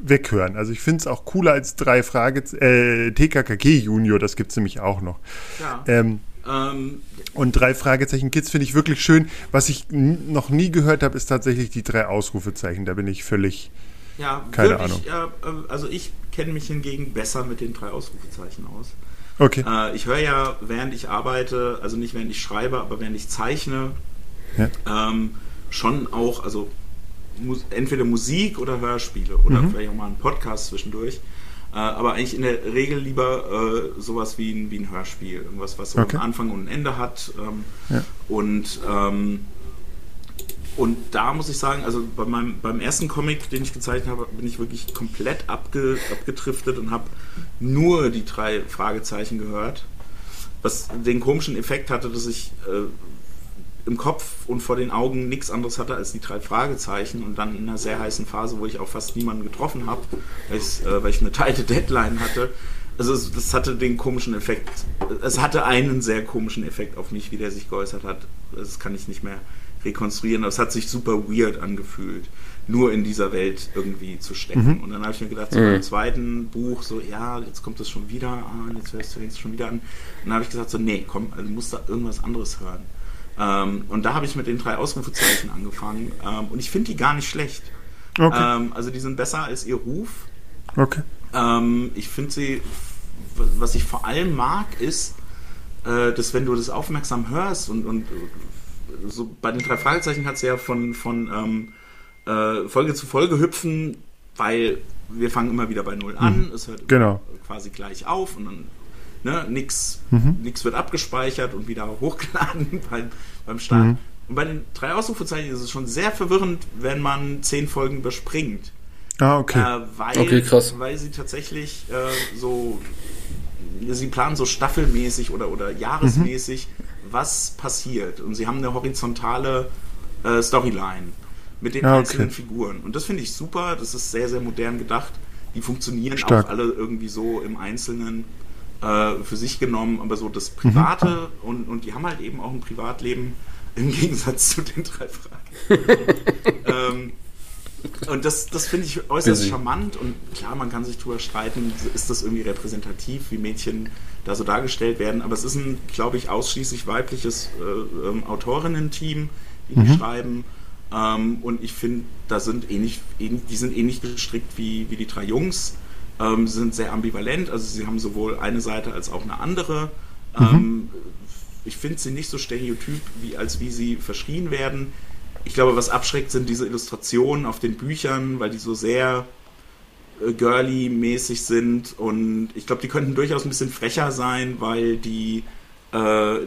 weghören. Also ich finde es auch cooler als drei Frage, äh, TKKG Junior, das gibt es nämlich auch noch. Ja. Ähm, ähm, und drei Fragezeichen Kids finde ich wirklich schön. Was ich noch nie gehört habe, ist tatsächlich die drei Ausrufezeichen. Da bin ich völlig. Ja, keine wirklich, Ahnung. Äh, also ich kenne mich hingegen besser mit den drei Ausrufezeichen aus. Okay. Äh, ich höre ja, während ich arbeite, also nicht während ich schreibe, aber während ich zeichne, ja. ähm, schon auch, also mu entweder Musik oder Hörspiele oder mhm. vielleicht auch mal einen Podcast zwischendurch. Äh, aber eigentlich in der Regel lieber äh, sowas wie ein, wie ein Hörspiel. Irgendwas, was so okay. einen Anfang und ein Ende hat. Ähm, ja. Und ähm, und da muss ich sagen, also bei meinem, beim ersten Comic, den ich gezeichnet habe, bin ich wirklich komplett abge, abgetriftet und habe nur die drei Fragezeichen gehört. Was den komischen Effekt hatte, dass ich äh, im Kopf und vor den Augen nichts anderes hatte als die drei Fragezeichen und dann in einer sehr heißen Phase, wo ich auch fast niemanden getroffen habe, weil, äh, weil ich eine teilte Deadline hatte. Also es, das hatte den komischen Effekt. Es hatte einen sehr komischen Effekt auf mich, wie der sich geäußert hat. Das kann ich nicht mehr rekonstruieren. Das hat sich super weird angefühlt, nur in dieser Welt irgendwie zu stecken. Mhm. Und dann habe ich mir gedacht, so mhm. beim zweiten Buch, so, ja, jetzt kommt das schon wieder an, jetzt hörst du es schon wieder an. Und dann habe ich gesagt, so, nee, komm, also du musst da irgendwas anderes hören. Ähm, und da habe ich mit den drei Ausrufezeichen angefangen. Ähm, und ich finde die gar nicht schlecht. Okay. Ähm, also die sind besser als ihr Ruf. Okay. Ähm, ich finde sie, was ich vor allem mag, ist, äh, dass wenn du das aufmerksam hörst und, und so bei den drei Fragezeichen hat es ja von, von ähm, äh, Folge zu Folge hüpfen, weil wir fangen immer wieder bei Null an, es hört Genau. quasi gleich auf und dann ne, nix, Mhm. nix wird abgespeichert und wieder hochgeladen beim, beim Start. Mhm. Und bei den drei Ausrufezeichen ist es schon sehr verwirrend, wenn man zehn Folgen überspringt. Ah, okay. Äh, weil, Okay, krass. weil sie tatsächlich äh, so, sie planen so staffelmäßig oder, oder jahresmäßig, was passiert. Und sie haben eine horizontale äh, Storyline mit den Ah, okay. einzelnen Figuren. Und das finde ich super, das ist sehr, sehr modern gedacht. Die funktionieren Stark. auch alle irgendwie so im Einzelnen äh, für sich genommen, aber so das Private und, und die haben halt eben auch ein Privatleben im Gegensatz zu den drei Fragen. ähm, und das, das finde ich äußerst Busy. charmant und klar, man kann sich drüber streiten, ist das irgendwie repräsentativ, wie Mädchen da so dargestellt werden, aber es ist ein, glaube ich, ausschließlich weibliches äh, ähm, Autorinnen-Team, die die schreiben. Ähm, und ich finde, da sind ähnlich, ähnlich, die sind ähnlich gestrickt wie, wie die drei Jungs, ähm, sind sehr ambivalent, also sie haben sowohl eine Seite als auch eine andere. Ähm, ich finde sie nicht so stereotyp, wie als wie sie verschrien werden. Ich glaube, was abschreckt, sind diese Illustrationen auf den Büchern, weil die so sehr äh, girly-mäßig sind und ich glaube, die könnten durchaus ein bisschen frecher sein, weil die äh,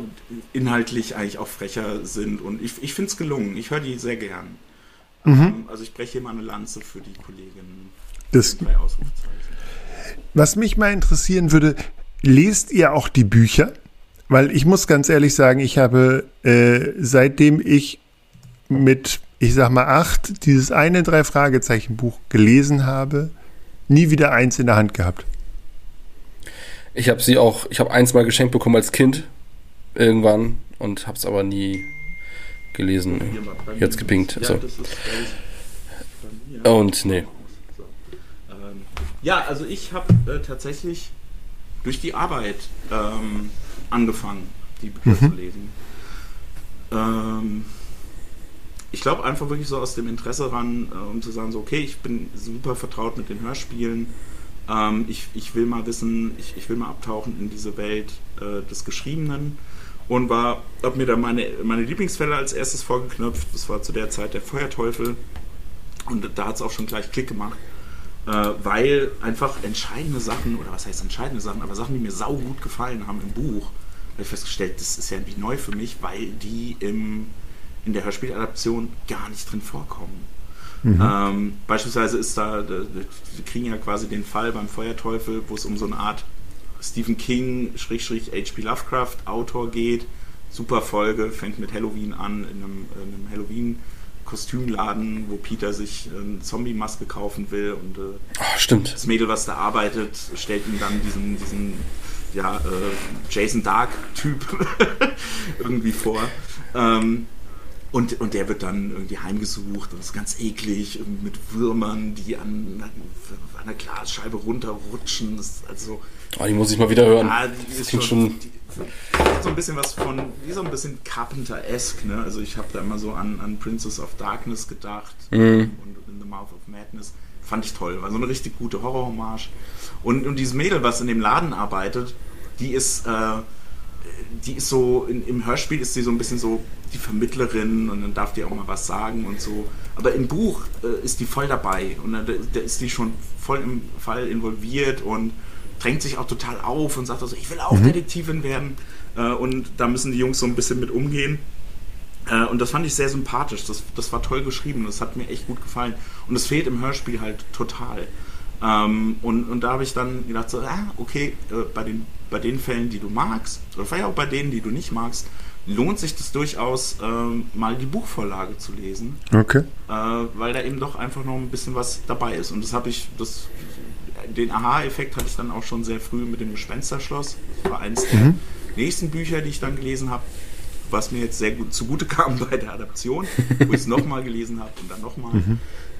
inhaltlich eigentlich auch frecher sind und ich, ich finde es gelungen. Ich höre die sehr gern. Ähm, also ich breche hier mal eine Lanze für die Kolleginnen. Das, Drei Ausrufezeichen. Was mich mal interessieren würde, lest ihr auch die Bücher? Weil ich muss ganz ehrlich sagen, ich habe äh, seitdem ich mit, ich sag mal, acht dieses eine drei Fragezeichen Buch gelesen habe, nie wieder eins in der Hand gehabt. Ich habe sie auch, ich habe eins mal geschenkt bekommen als Kind irgendwann und habe es aber nie gelesen. Jetzt gepinkt. Ja, so. Und nee. Ja, also ich habe äh, tatsächlich durch die Arbeit ähm, angefangen, die Bücher zu lesen. Ähm, ich glaube einfach wirklich so aus dem Interesse ran, äh, um zu sagen, so okay, ich bin super vertraut mit den Hörspielen. Ähm, ich, ich will mal wissen, ich, ich will mal abtauchen in diese Welt äh, des Geschriebenen und war, habe mir da meine, meine Lieblingsfälle als erstes vorgeknöpft. Das war zu der Zeit der Feuerteufel und da hat es auch schon gleich Klick gemacht, weil einfach entscheidende Sachen, oder was heißt entscheidende Sachen, aber Sachen, die mir sau gut gefallen haben im Buch, habe ich festgestellt, das ist ja irgendwie neu für mich, weil die im, in der Hörspieladaption gar nicht drin vorkommen. Ähm, beispielsweise ist da, wir kriegen ja quasi den Fall beim Feuerteufel, wo es um so eine Art Stephen King, Schrägstrich H.P. Lovecraft Autor geht. Super Folge, fängt mit Halloween an, in einem, in einem Halloween-Kostümladen, wo Peter sich eine Zombie-Maske kaufen will und äh, stimmt. das Mädel, was da arbeitet, stellt ihm dann diesen, diesen ja, äh, Jason Dark-Typ irgendwie vor. Ähm, und, und der wird dann irgendwie heimgesucht und ist ganz eklig mit Würmern, die an, an einer Glasscheibe runterrutschen. Das also Ah, die muss ich mal wieder hören. ja, die ist schon, schon- die, so ein bisschen was von, ist so ein bisschen Carpenter-esque, ne? Also ich habe da immer so an, an Princess of Darkness gedacht Mhm. und In the Mouth of Madness. Fand ich toll, war so eine richtig gute Horror-Hommage. Und, und dieses Mädel, was in dem Laden arbeitet, die ist, äh, die ist so, in, im Hörspiel ist sie so ein bisschen so die Vermittlerin und dann darf die auch mal was sagen und so. Aber im Buch äh, ist die voll dabei und da, da ist die schon voll im Fall involviert und drängt sich auch total auf und sagt also, ich will auch Detektivin werden. Äh, und da müssen die Jungs so ein bisschen mit umgehen. Äh, und das fand ich sehr sympathisch. Das, das war toll geschrieben. Das hat mir echt gut gefallen. Und es fehlt im Hörspiel halt total. Ähm, und, und da habe ich dann gedacht, so, ah, okay, äh, bei, den, bei den Fällen, die du magst, oder vielleicht auch bei denen, die du nicht magst, lohnt sich das durchaus, ähm, mal die Buchvorlage zu lesen, Okay. äh, weil da eben doch einfach noch ein bisschen was dabei ist. Und das habe ich, das, den Aha-Effekt hatte ich dann auch schon sehr früh mit dem Gespensterschloss. Das war eins der nächsten Bücher, die ich dann gelesen habe, was mir jetzt sehr gut zugute kam bei der Adaption, wo ich es nochmal gelesen habe und dann nochmal.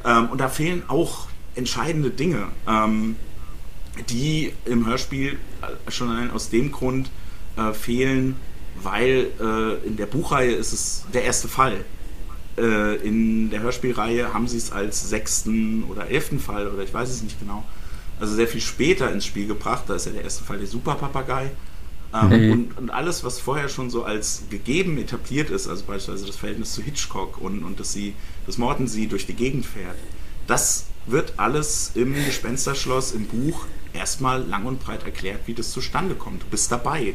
Ähm, und da fehlen auch entscheidende Dinge, ähm, die im Hörspiel äh, schon allein aus dem Grund äh, fehlen, weil äh, in der Buchreihe ist es der erste Fall. Äh, in der Hörspielreihe haben sie es als sechsten oder elften Fall oder ich weiß es nicht genau. Also sehr viel später ins Spiel gebracht. Da ist ja der erste Fall der Superpapagei. Ähm, mhm. und, und, alles, was vorher schon so als gegeben etabliert ist, also beispielsweise das Verhältnis zu Hitchcock und, und dass, sie, dass Morton sie durch die Gegend fährt, das wird alles im Gespensterschloss, im Buch erstmal lang und breit erklärt, wie das zustande kommt. Du bist dabei,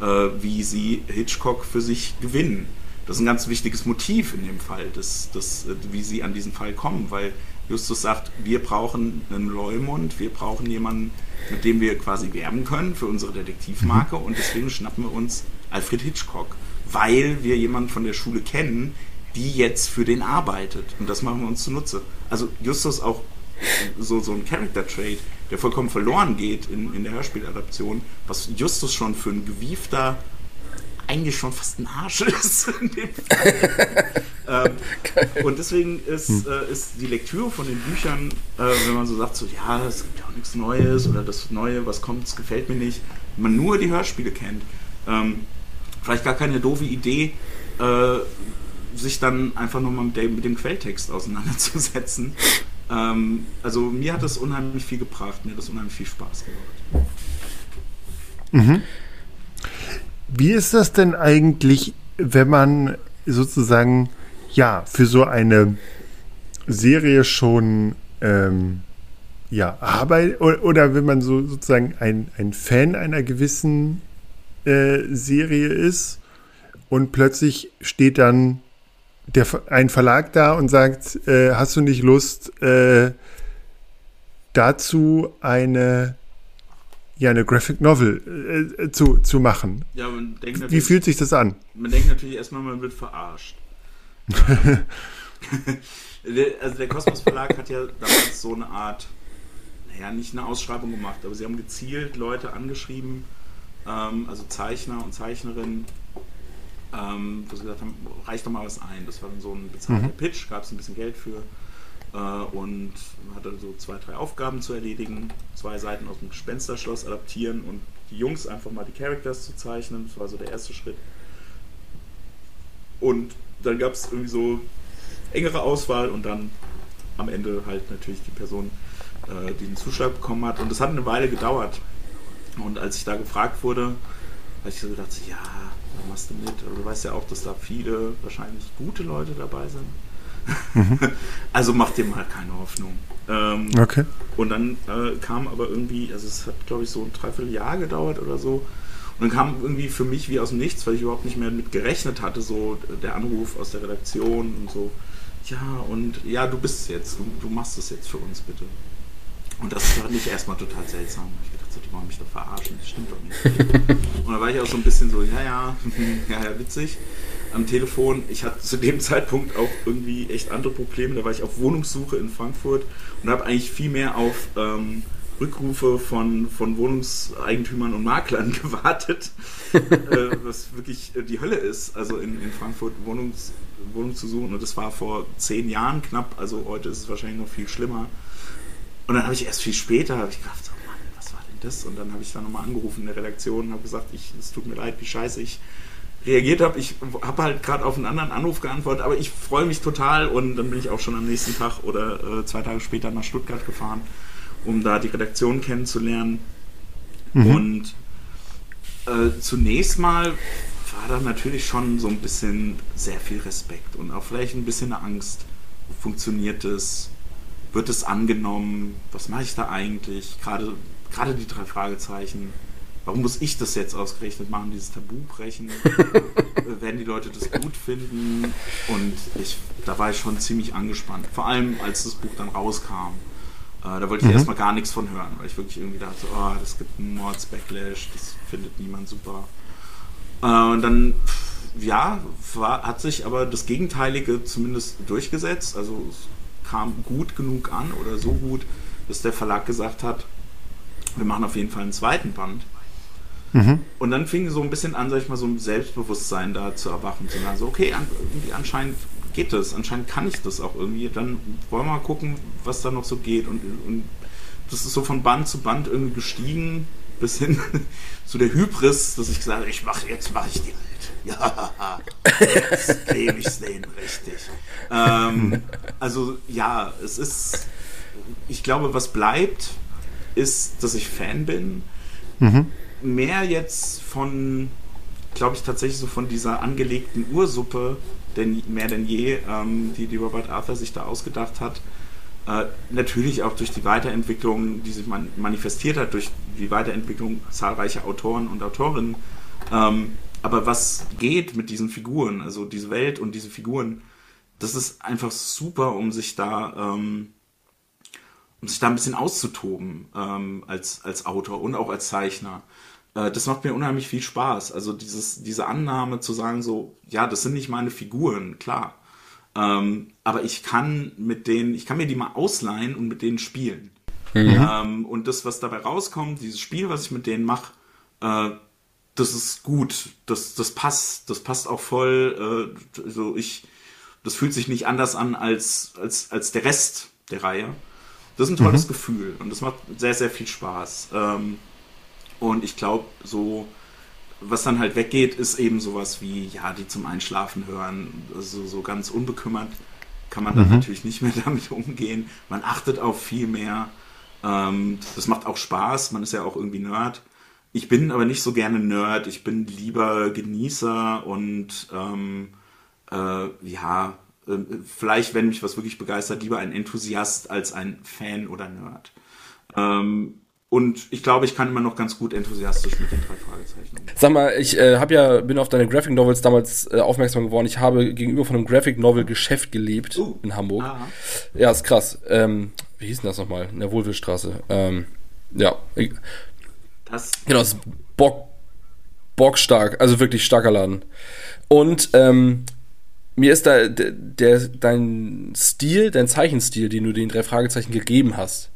äh, wie sie Hitchcock für sich gewinnen. Das ist ein ganz wichtiges Motiv in dem Fall, das, das, wie sie an diesen Fall kommen, weil Justus sagt, wir brauchen einen Leumund, wir brauchen jemanden, mit dem wir quasi werben können für unsere Detektivmarke. Und deswegen schnappen wir uns Alfred Hitchcock, weil wir jemanden von der Schule kennen, die jetzt für den arbeitet. Und das machen wir uns zunutze. Also Justus auch so, so ein Character-Trade, der vollkommen verloren geht in, in der Hörspieladaption, was Justus schon für ein gewiefter eigentlich schon fast ein Arsch ist. ähm, und deswegen ist, hm. äh, ist die Lektüre von den Büchern, äh, wenn man so sagt, so ja, es gibt ja auch nichts Neues oder das Neue, was kommt, das gefällt mir nicht, wenn man nur die Hörspiele kennt, ähm, vielleicht gar keine doofe Idee, äh, sich dann einfach nochmal mit, mit dem Quelltext auseinanderzusetzen. Ähm, also mir hat das unheimlich viel gebracht, mir hat das unheimlich viel Spaß gemacht. Mhm. Wie ist das denn eigentlich, wenn man sozusagen, ja, für so eine Serie schon, ähm, ja, arbeitet, oder, oder, wenn man so sozusagen ein, ein Fan einer gewissen äh, Serie ist und plötzlich steht dann der, ein Verlag da und sagt, äh, hast du nicht Lust, äh, dazu eine ja eine Graphic Novel äh, zu, zu machen. Ja, Wie fühlt sich das an? Man denkt natürlich erstmal, man wird verarscht. also der Kosmos Verlag hat ja damals so eine Art, naja, nicht eine Ausschreibung gemacht, aber sie haben gezielt Leute angeschrieben, ähm, also Zeichner und Zeichnerinnen, ähm, wo sie gesagt haben, reicht doch mal was ein. Das war dann so ein bezahlter mhm. Pitch, gab es ein bisschen Geld für äh, und hatte so zwei, drei Aufgaben zu erledigen. Zwei Seiten aus dem Gespensterschloss adaptieren und die Jungs einfach mal die Characters zu zeichnen. Das war so der erste Schritt. Und dann gab es irgendwie so engere Auswahl und dann am Ende halt natürlich die Person, äh, die den Zuschlag bekommen hat. Und das hat eine Weile gedauert. Und als ich da gefragt wurde, habe ich so gedacht, ja, machst du mit? Also, du weißt ja auch, dass da viele wahrscheinlich gute Leute dabei sind. Mhm. also mach dir mal keine Hoffnung. Ähm, okay. Und dann äh, kam aber irgendwie, also es hat glaube ich so ein Dreivierteljahr gedauert oder so. Und dann kam irgendwie für mich wie aus dem Nichts, weil ich überhaupt nicht mehr mit gerechnet hatte, so der Anruf aus der Redaktion und so. Ja, und ja, du bist jetzt, du, du machst es jetzt für uns bitte. Und das fand ich erstmal total seltsam. Ich dachte, so, die wollen mich doch verarschen, das stimmt doch nicht. und da war ich auch so ein bisschen so, ja, ja, ja, ja, witzig am Telefon. Ich hatte zu dem Zeitpunkt auch irgendwie echt andere Probleme. Da war ich auf Wohnungssuche in Frankfurt und habe eigentlich viel mehr auf ähm, Rückrufe von, von Wohnungseigentümern und Maklern gewartet, äh, was wirklich äh, die Hölle ist, also in, in Frankfurt Wohnungs, Wohnung zu suchen. Und das war vor zehn Jahren knapp, also heute ist es wahrscheinlich noch viel schlimmer. Und dann habe ich erst viel später ich gedacht, so Mann, was war denn das? Und dann habe ich dann nochmal angerufen in der Redaktion und habe gesagt, ich, es tut mir leid, wie scheiße ich reagiert habe. Ich habe halt gerade auf einen anderen Anruf geantwortet, aber ich freue mich total und dann bin ich auch schon am nächsten Tag oder äh, zwei Tage später nach Stuttgart gefahren, um da die Redaktion kennenzulernen. Mhm. Und äh, zunächst mal war da natürlich schon so ein bisschen sehr viel Respekt und auch vielleicht ein bisschen Angst. Funktioniert es? Wird es angenommen? Was mache ich da eigentlich? Gerade, gerade die drei Fragezeichen warum muss ich das jetzt ausgerechnet machen, dieses Tabu brechen? Werden die Leute das gut finden? Und ich, da war ich schon ziemlich angespannt. Vor allem, als das Buch dann rauskam. Äh, da wollte ich mhm. erstmal gar nichts von hören, weil ich wirklich irgendwie dachte, oh, das gibt einen Mords-Backlash, das findet niemand super. Äh, und dann, ja, war, hat sich aber das Gegenteilige zumindest durchgesetzt. Also es kam gut genug an oder so gut, dass der Verlag gesagt hat, wir machen auf jeden Fall einen zweiten Band. Mhm. Und dann fing so ein bisschen an, sag ich mal, so ein Selbstbewusstsein da zu erwachen, zu sagen, so, okay, an, irgendwie anscheinend geht das, anscheinend kann ich das auch irgendwie, dann wollen wir mal gucken, was da noch so geht. Und, und das ist so von Band zu Band irgendwie gestiegen, bis hin zu der Hybris, dass ich gesagt habe, ich mache, jetzt mache ich die Welt. Ja, jetzt gebe ich es denen richtig. Ähm, also ja, es ist, ich glaube, was bleibt, ist, dass ich Fan bin. Mhm mehr jetzt von, glaube ich, tatsächlich so von dieser angelegten Ursuppe, denn mehr denn je, ähm, die, die Robert Arthur sich da ausgedacht hat. Äh, natürlich auch durch die Weiterentwicklung, die sich man manifestiert hat, durch die Weiterentwicklung zahlreicher Autoren und Autorinnen. Ähm, aber was geht mit diesen Figuren, also diese Welt und diese Figuren, das ist einfach super, um sich da, ähm, um sich da ein bisschen auszutoben ähm, als, als Autor und auch als Zeichner. Äh, das macht mir unheimlich viel Spaß. Also dieses, diese Annahme zu sagen, so, ja, das sind nicht meine Figuren, klar. Ähm, aber ich kann mit denen, ich kann mir die mal ausleihen und mit denen spielen. Mhm. Ähm, und das, was dabei rauskommt, dieses Spiel, was ich mit denen mache, äh, das ist gut, das, das passt, das passt auch voll. Äh, also ich, das fühlt sich nicht anders an als, als, als der Rest der Reihe. Das ist ein tolles mhm. Gefühl und das macht sehr, sehr viel Spaß. Ähm, und ich glaube, so, was dann halt weggeht, ist eben sowas wie, ja, die zum Einschlafen hören, also so ganz unbekümmert kann man dann mhm. natürlich nicht mehr damit umgehen. Man achtet auf viel mehr. Ähm, das macht auch Spaß, man ist ja auch irgendwie Nerd. Ich bin aber nicht so gerne Nerd, ich bin lieber Genießer und ähm, äh, ja, vielleicht, wenn mich was wirklich begeistert, lieber ein Enthusiast als ein Fan oder Nerd. Ähm, und ich glaube, ich kann immer noch ganz gut enthusiastisch mit den drei Fragezeichen. Sag mal, ich äh, habe ja bin auf deine Graphic Novels damals äh, aufmerksam geworden. Ich habe gegenüber von einem Graphic Novel Geschäft gelebt uh, in Hamburg. Aha. Ja, ist krass. Ähm, wie hieß denn das nochmal? In der Wohlwillstraße. Ähm, ja. Das genau, das ist Bock, bockstark, also wirklich starker Laden. Und ähm, mir ist da der, der, dein Stil, dein Zeichenstil, den du den drei Fragezeichen gegeben hast,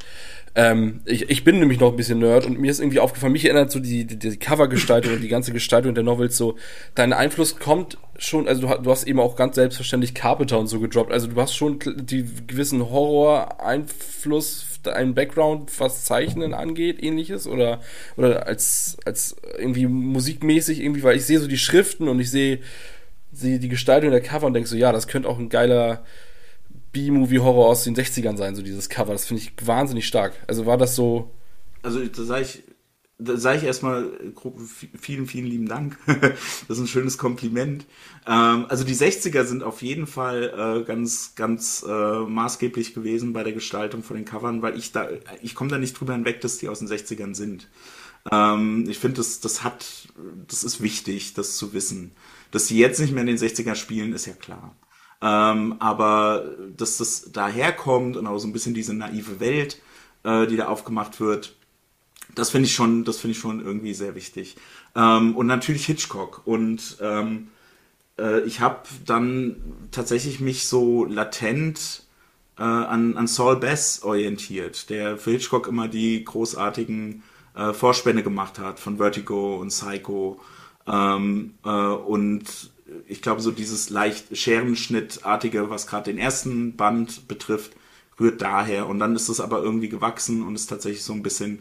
ähm, ich, ich bin nämlich noch ein bisschen Nerd und mir ist irgendwie aufgefallen, mich erinnert so die, die, die Covergestaltung und die ganze Gestaltung der Novels so, dein Einfluss kommt schon, also du, du hast eben auch ganz selbstverständlich Carpenter und so gedroppt, also du hast schon die gewissen Horror-Einfluss, deinen Background, was Zeichnen angeht, ähnliches oder, oder als, als irgendwie musikmäßig irgendwie, weil ich sehe so die Schriften und ich sehe, sehe die Gestaltung der Cover und denke so, ja, das könnte auch ein geiler, B-Movie-Horror aus den 60ern sein, so dieses Cover. Das finde ich wahnsinnig stark. Also war das so. Also da sage ich, da ich erstmal vielen, vielen lieben Dank. das ist ein schönes Kompliment. Ähm, also die 60er sind auf jeden Fall äh, ganz, ganz äh, maßgeblich gewesen bei der Gestaltung von den Covern, weil ich da, ich komme da nicht drüber hinweg, dass die aus den 60ern sind. Ähm, ich finde, das, das hat, das ist wichtig, das zu wissen. Dass sie jetzt nicht mehr in den 60ern spielen, ist ja klar. Ähm, aber dass das daherkommt und auch so ein bisschen diese naive Welt, äh, die da aufgemacht wird, das finde ich schon, das finde ich schon irgendwie sehr wichtig. Ähm, und natürlich Hitchcock. Und ähm, äh, ich habe dann tatsächlich mich so latent äh, an, an Saul Bass orientiert, der für Hitchcock immer die großartigen äh, Vorspänne gemacht hat von Vertigo und Psycho. Ähm, äh, und ich glaube, so dieses leicht Scherenschnittartige, was gerade den ersten Band betrifft, rührt daher. Und dann ist es aber irgendwie gewachsen und ist tatsächlich so ein bisschen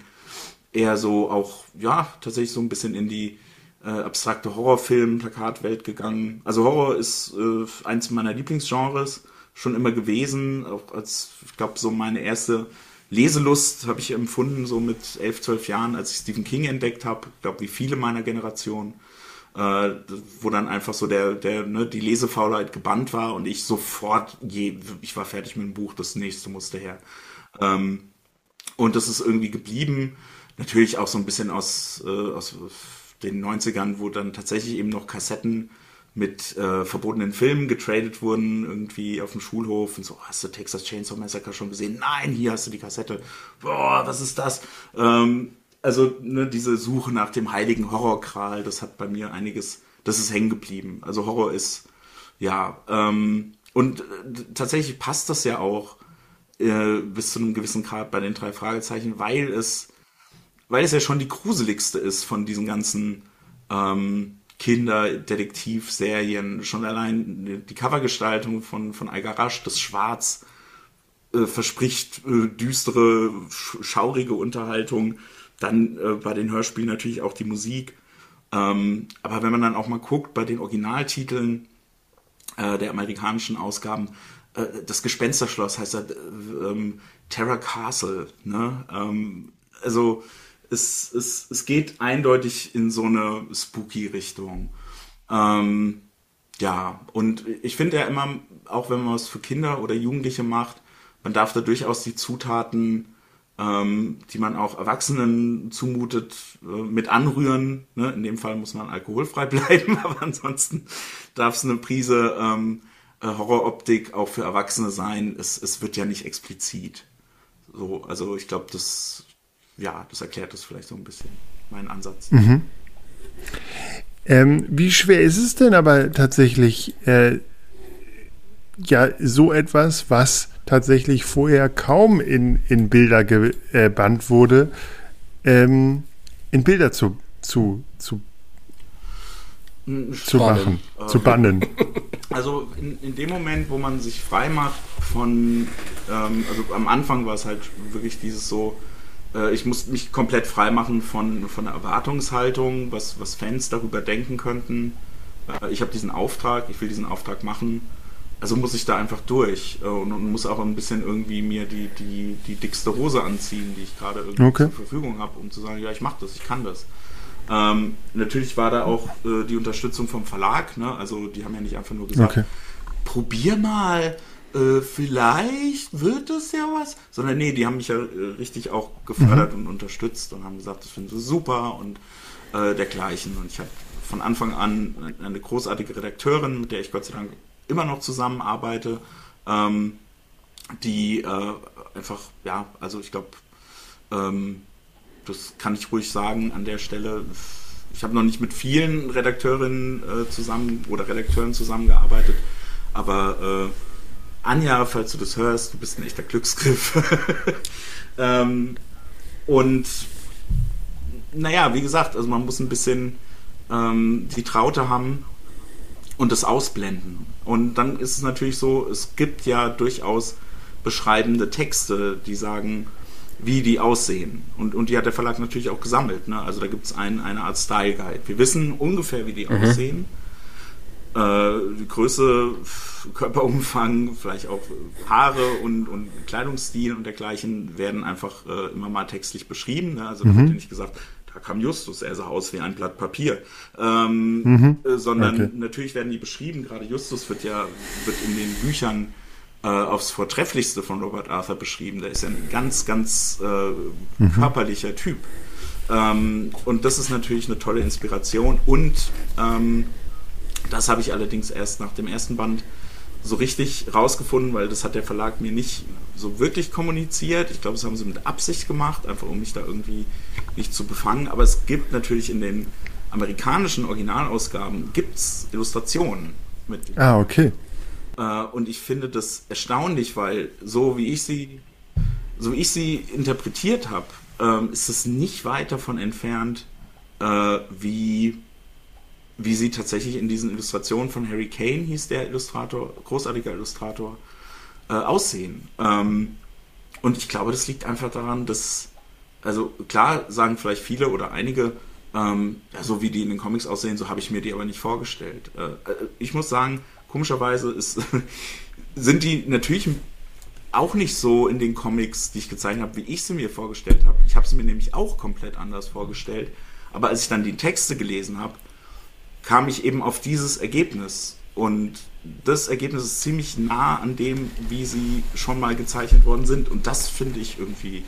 eher so auch, ja, tatsächlich so ein bisschen in die äh, abstrakte Horrorfilm-Plakatwelt gegangen. Also Horror ist äh, eins meiner Lieblingsgenres schon immer gewesen. Auch als, ich glaube, so meine erste Leselust habe ich empfunden, so mit elf, zwölf Jahren, als ich Stephen King entdeckt habe. Ich glaube, wie viele meiner Generation äh, wo dann einfach so der, der, ne, die Lesefaulheit gebannt war und ich sofort, je, ich war fertig mit dem Buch, das nächste musste her. Ähm, und das ist irgendwie geblieben. Natürlich auch so ein bisschen aus, äh, aus den 90ern, wo dann tatsächlich eben noch Kassetten mit äh, verbotenen Filmen getradet wurden, irgendwie auf dem Schulhof und so, hast du Texas Chainsaw Massacre schon gesehen? Nein, hier hast du die Kassette. Boah, was ist das? Ähm, also ne, diese Suche nach dem heiligen Horrorkral, das hat bei mir einiges, das ist hängen geblieben. Also Horror ist, ja, ähm, und äh, tatsächlich passt das ja auch äh, bis zu einem gewissen Grad bei den drei Fragezeichen, weil es, weil es ja schon die gruseligste ist von diesen ganzen ähm, Kinderdetektiv-Serien. Schon allein die Covergestaltung von, von Algarasch, das Schwarz, äh, verspricht äh, düstere, schaurige Unterhaltung dann äh, bei den Hörspielen natürlich auch die Musik. Ähm, aber wenn man dann auch mal guckt, bei den Originaltiteln äh, der amerikanischen Ausgaben, äh, das Gespensterschloss heißt ja äh, ähm, Terror Castle. Ne? Ähm, also es, es, es geht eindeutig in so eine spooky Richtung. Ähm, ja, und ich finde ja immer, auch wenn man was für Kinder oder Jugendliche macht, man darf da durchaus die Zutaten, ähm, die man auch Erwachsenen zumutet, äh, mit anrühren. Ne? In dem Fall muss man alkoholfrei bleiben, aber ansonsten darf es eine Prise ähm, äh, Horroroptik auch für Erwachsene sein. Es, es wird ja nicht explizit. So, also ich glaube, das, ja, das erklärt das vielleicht so ein bisschen, meinen Ansatz. Mhm. Ähm, wie schwer ist es denn aber tatsächlich, äh, ja, so etwas, was tatsächlich vorher kaum in, in Bilder gebannt wurde, ähm, in Bilder zu, zu, zu, zu machen, äh, zu bannen. Also in, in dem Moment, wo man sich frei macht von, ähm, also am Anfang war es halt wirklich dieses so, äh, ich muss mich komplett frei machen von, von der Erwartungshaltung, was, was Fans darüber denken könnten. Äh, ich habe diesen Auftrag, ich will diesen Auftrag machen also muss ich da einfach durch äh, und, und, muss auch ein bisschen irgendwie mir die, die, die dickste Hose anziehen, die ich gerade irgendwie okay. zur Verfügung habe, um zu sagen, ja, ich mache das, ich kann das. Ähm, natürlich war da auch äh, die Unterstützung vom Verlag, ne? also die haben ja nicht einfach nur gesagt, okay. probier mal, äh, vielleicht wird es ja was, sondern nee, die haben mich ja äh, richtig auch gefördert mhm. und unterstützt und haben gesagt, das finden sie super und äh, dergleichen. Und ich habe von Anfang an eine großartige Redakteurin, mit der ich Gott sei Dank immer noch zusammenarbeite, ähm, die äh, einfach, ja, also ich glaube, ähm, das kann ich ruhig sagen an der Stelle. Ich habe noch nicht mit vielen Redakteurinnen äh, zusammen oder Redakteuren zusammengearbeitet, aber äh, Anja, falls du das hörst, du bist ein echter Glücksgriff. ähm, und naja, wie gesagt, also man muss ein bisschen ähm, die Traute haben und das ausblenden. Und dann ist es natürlich so, es gibt ja durchaus beschreibende Texte, die sagen, wie die aussehen. Und, und die hat der Verlag natürlich auch gesammelt. Ne? Also da gibt es ein, eine Art Style Guide. Wir wissen ungefähr, wie die mhm. aussehen. Äh, die Größe, Körperumfang, vielleicht auch Haare und, und Kleidungsstil und dergleichen werden einfach äh, immer mal textlich beschrieben. Ne? Also mhm. wird ja nicht gesagt, da kam Justus, er sah aus wie ein Blatt Papier. Ähm, mhm. äh, sondern okay. natürlich werden die beschrieben, gerade Justus wird ja wird in den Büchern äh, aufs Vortrefflichste von Robert Arthur beschrieben. Der ist ja ein ganz, ganz äh, mhm. körperlicher Typ. Ähm, und das ist natürlich eine tolle Inspiration. Und ähm, das habe ich allerdings erst nach dem ersten Band so richtig rausgefunden, weil das hat der Verlag mir nicht so wirklich kommuniziert. Ich glaube, das haben sie mit Absicht gemacht, einfach um mich da irgendwie nicht zu befangen. Aber es gibt natürlich in den amerikanischen Originalausgaben gibt's Illustrationen mit. Ah, okay. Äh, und ich finde das erstaunlich, weil so wie ich sie, so wie ich sie interpretiert habe, ähm, ist es nicht weit davon entfernt, äh, wie wie sie tatsächlich in diesen Illustrationen von Harry Kane, hieß der Illustrator, großartiger Illustrator, äh, aussehen. Ähm, und ich glaube, das liegt einfach daran, dass, also klar sagen vielleicht viele oder einige, ähm, ja, so wie die in den Comics aussehen, so habe ich mir die aber nicht vorgestellt. Äh, äh ich muss sagen, komischerweise ist, sind die natürlich auch nicht so in den Comics, die ich gezeichnet habe, wie ich sie mir vorgestellt habe. Ich habe sie mir nämlich auch komplett anders vorgestellt. Aber als ich dann die Texte gelesen habe, kam ich eben auf dieses Ergebnis. Und das Ergebnis ist ziemlich nah an dem, wie sie schon mal gezeichnet worden sind. Und das finde ich irgendwie,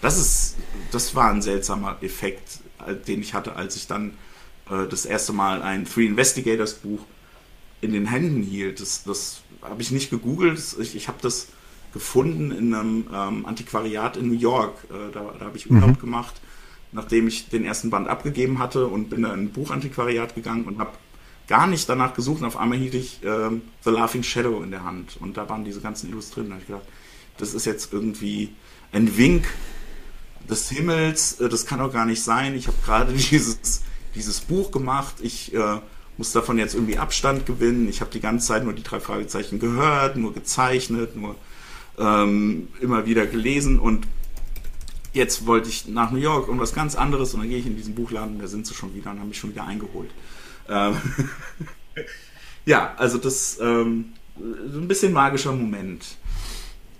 das ist, das war ein seltsamer Effekt, äh, den ich hatte, als ich dann äh, das erste Mal ein Three Investigators Buch in den Händen hielt. Das, das habe ich nicht gegoogelt, ich, ich habe das gefunden in einem ähm, Antiquariat in New York. Äh, da, da habe ich Urlaub mhm. gemacht nachdem ich den ersten Band abgegeben hatte und bin dann in ein Buchantiquariat gegangen und habe gar nicht danach gesucht und auf einmal hielt ich ähm, The Laughing Shadow in der Hand und da waren diese ganzen Illustrierten. Da habe ich gedacht, das ist jetzt irgendwie ein Wink des Himmels, äh, das kann doch gar nicht sein. Ich habe gerade dieses, dieses Buch gemacht, ich äh, muss davon jetzt irgendwie Abstand gewinnen. Ich habe die ganze Zeit nur die drei Fragezeichen gehört, nur gezeichnet, nur ähm, immer wieder gelesen und jetzt wollte ich nach New York und was ganz anderes und dann gehe ich in diesen Buchladen da sind sie schon wieder und haben mich schon wieder eingeholt. Ähm ja, also das ähm, ein bisschen magischer Moment.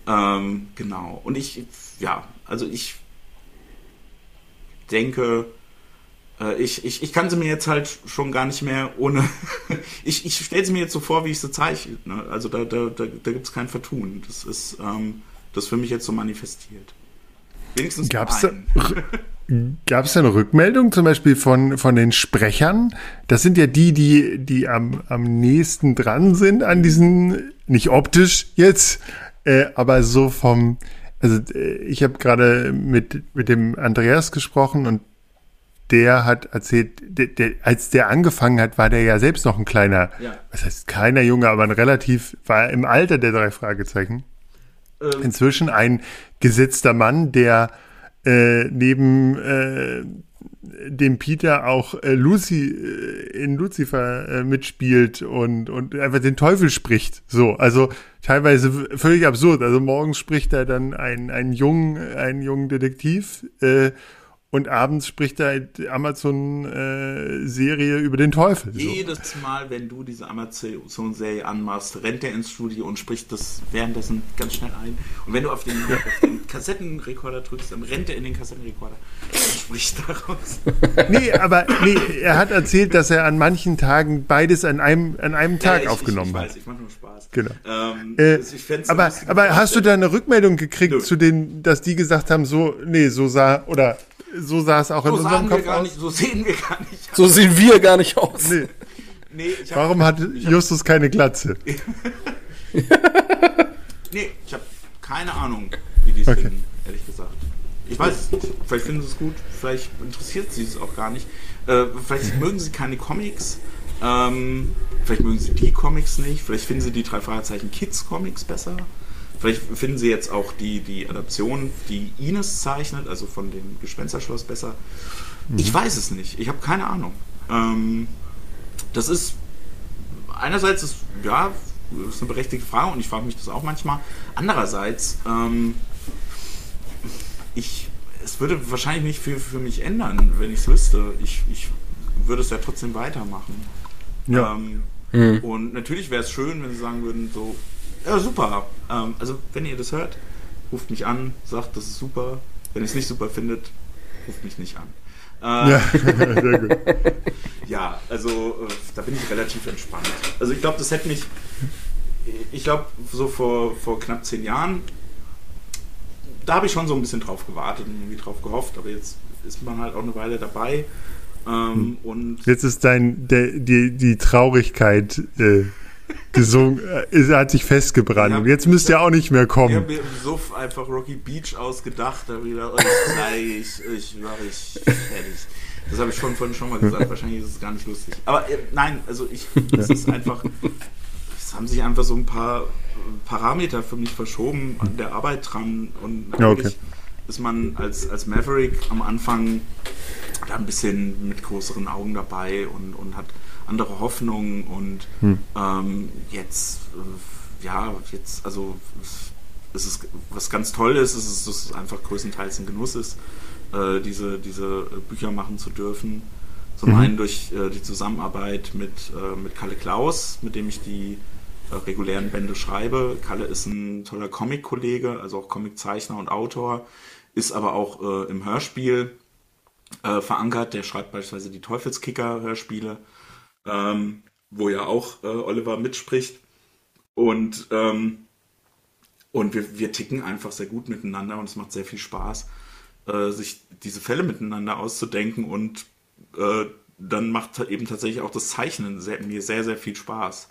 Ähm, genau. Und ich, ja, also ich denke, äh, ich, ich, ich kann sie mir jetzt halt schon gar nicht mehr ohne. ich ich stelle sie mir jetzt so vor, wie ich sie zeichne. Ne? Also da, da, da, da gibt es kein Vertun. Das ist ähm, das für mich jetzt so manifestiert. Wenigstens Gab's da, Gab es eine Rückmeldung zum Beispiel von, von den Sprechern? Das sind ja die, die, die am, am nächsten dran sind an diesen, nicht optisch jetzt, äh, aber so vom, also äh, ich habe gerade mit, mit dem Andreas gesprochen und der hat erzählt, der, der, als der angefangen hat, war der ja selbst noch ein kleiner, ja. was heißt kleiner Junge, aber ein relativ, war im Alter der drei Fragezeichen. Ähm. Inzwischen ein gesetzter Mann, der äh, neben äh, dem Peter auch äh, Lucy äh, in Lucifer äh, mitspielt und, und einfach den Teufel spricht. So, also teilweise völlig absurd. Also morgens spricht er dann einen, einen jungen, einen jungen Detektiv äh, und abends spricht er Amazon-Serie äh, über den Teufel. So. Jedes Mal, wenn du diese Amazon-Serie anmachst, rennt er ins Studio und spricht das währenddessen ganz schnell ein. Und wenn du auf den, auf den Kassettenrekorder drückst, dann rennt er in den Kassettenrekorder und spricht daraus. Nee, aber nee, er hat erzählt, dass er an manchen Tagen beides an einem, an einem Tag ja, ich, aufgenommen ich, ich hat. Weiß, ich mache nur Spaß. Genau. Ähm, äh, aber aber hast du da eine Rückmeldung gekriegt Nö. zu den, dass die gesagt haben, so, nee, so sah, oder so sah es auch so in unserem Kopf aus. Nicht, so sehen wir gar nicht aus. So sehen wir gar nicht aus. Nee. nee Warum hat Justus keine Glatze? nee, ich habe keine Ahnung, wie die es okay. finden, ehrlich gesagt. Ich weiß. Vielleicht finden sie es gut, vielleicht interessiert sie es auch gar nicht. Äh, vielleicht mögen sie keine Comics. Ähm, vielleicht mögen sie die Comics nicht. Vielleicht finden sie die drei Fragezeichen Kids Comics besser. Vielleicht finden Sie jetzt auch die, die Adaption, die Ines zeichnet, also von dem Gespensterschloss besser. Mhm. Ich weiß es nicht. Ich habe keine Ahnung. Ähm, das ist einerseits ist ja ist eine berechtigte Frage und ich frage mich das auch manchmal. Andererseits ähm, ich es würde wahrscheinlich nicht viel für mich ändern, wenn ich es wüsste. Ich, ich würde es ja trotzdem weitermachen. Ja. Ähm, mhm. Und natürlich wäre es schön, wenn sie sagen würden, so, ja, super. Ähm, also, wenn ihr das hört, ruft mich an, sagt, das ist super. Wenn ihr es nicht super findet, ruft mich nicht an. Ähm, ja, sehr gut. ja, also äh, da bin ich relativ entspannt. Also ich glaube, das hätte mich, ich glaube, so vor, vor knapp zehn Jahren, da habe ich schon so ein bisschen drauf gewartet und irgendwie drauf gehofft, aber jetzt ist man halt auch eine Weile dabei. Ähm, hm. und jetzt ist dein, der, die, die Traurigkeit äh, gesungen, äh, hat sich festgebrannt. Und jetzt müsst ihr auch nicht mehr kommen. Ich habe mir im Suff einfach Rocky Beach ausgedacht, da wieder, ich, ich, ich war ich fertig. Das habe ich schon vorhin schon mal gesagt, wahrscheinlich ist es gar nicht lustig. Aber äh, nein, also ich, es ist einfach, es haben sich einfach so ein paar Parameter für mich verschoben an der Arbeit dran und natürlich okay. ist man als, als Maverick am Anfang da ein bisschen mit größeren Augen dabei und, und hat andere Hoffnungen und hm. ähm, jetzt, äh, ja, jetzt, also es ist was ganz Tolles, es ist, es ist einfach größtenteils ein Genuss ist, äh, diese, diese Bücher machen zu dürfen. Zum mhm. einen durch äh, die Zusammenarbeit mit, äh, mit Kalle Klaus, mit dem ich die äh, regulären Bände schreibe. Kalle ist ein toller Comic-Kollege, also auch Comiczeichner und Autor, ist aber auch äh, im Hörspiel verankert. Der schreibt beispielsweise die Teufelskicker-Hörspiele ähm, wo ja auch äh, Oliver mitspricht. Und, ähm, und wir, wir ticken einfach sehr gut miteinander und es macht sehr viel Spaß, äh, sich diese Fälle miteinander auszudenken und äh, dann macht eben tatsächlich auch das Zeichnen sehr, mir sehr, sehr viel Spaß.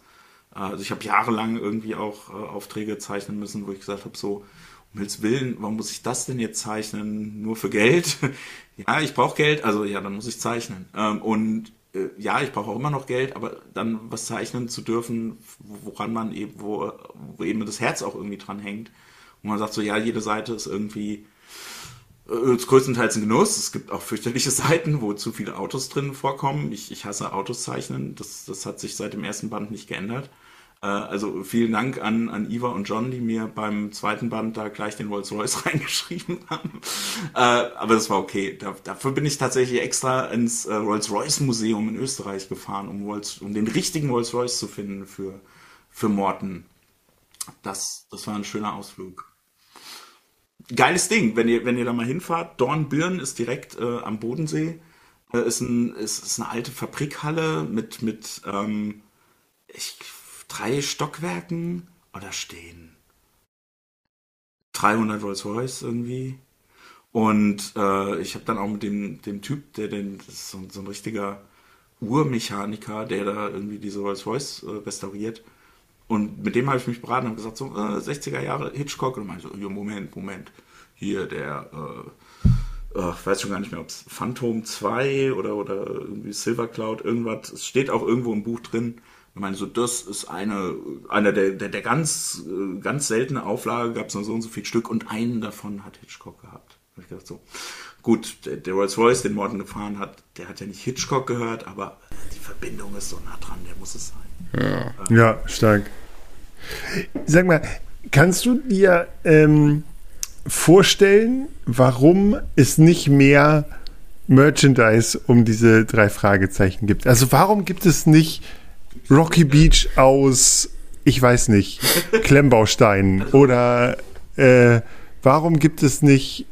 Äh, also ich habe jahrelang irgendwie auch äh, Aufträge zeichnen müssen, wo ich gesagt habe, so, um Himmels Willen, warum muss ich das denn jetzt zeichnen? Nur für Geld? ja, ich brauche Geld, also ja, dann muss ich zeichnen. Ähm, und ja, ich brauche auch immer noch Geld, aber dann was zeichnen zu dürfen, woran man eben, wo, wo eben das Herz auch irgendwie dran hängt. Und man sagt so, ja, jede Seite ist irgendwie äh, größtenteils ein Genuss. Es gibt auch fürchterliche Seiten, wo zu viele Autos drin vorkommen. Ich, ich hasse Autos zeichnen. Das, das hat sich seit dem ersten Band nicht geändert. Äh, also vielen Dank an, an Iva und John, die mir beim zweiten Band da gleich den Rolls-Royce reingeschrieben haben. Äh, aber das war okay. Da, dafür bin ich tatsächlich extra ins äh, Rolls-Royce-Museum in Österreich gefahren, um, Rolls, um den richtigen Rolls-Royce zu finden für, für Morten. Das, das war ein schöner Ausflug. geiles Ding, wenn ihr, wenn ihr da mal hinfahrt. Dornbirn ist direkt äh, am Bodensee. Äh, ist, ein, ist, ist eine alte Fabrikhalle mit, mit ähm, ich, drei Stockwerken. Oder stehen 300 Rolls Royce irgendwie. Und äh, ich habe dann auch mit dem, dem Typ, der den, das ist so, so ein richtiger Urmechaniker, der da irgendwie diese Rolls Royce äh, restauriert. Und mit dem habe ich mich beraten und gesagt, so äh, 60er Jahre Hitchcock. Und meinte so, Moment, Moment. Hier der, äh, äh, weiß schon gar nicht mehr, ob es Phantom 2 oder, oder irgendwie Silver Cloud, irgendwas. Es steht auch irgendwo im Buch drin. Ich meine, so, das ist eine, einer der, der, der ganz, äh, ganz seltene Auflage, gab es nur so und so viel Stück und einen davon hat Hitchcock gehabt. Da hab ich gedacht, so, gut, der, der Rolls Royce, den Morton gefahren hat, der hat ja nicht Hitchcock gehört, aber die Verbindung ist so nah dran, der muss es sein. Ja, ja stark. Sag mal, kannst du dir ähm, vorstellen, warum es nicht mehr Merchandise um diese drei Fragezeichen gibt? Also warum gibt es nicht Rocky Beach aus, ich weiß nicht, Klemmbausteinen oder äh, warum gibt es nicht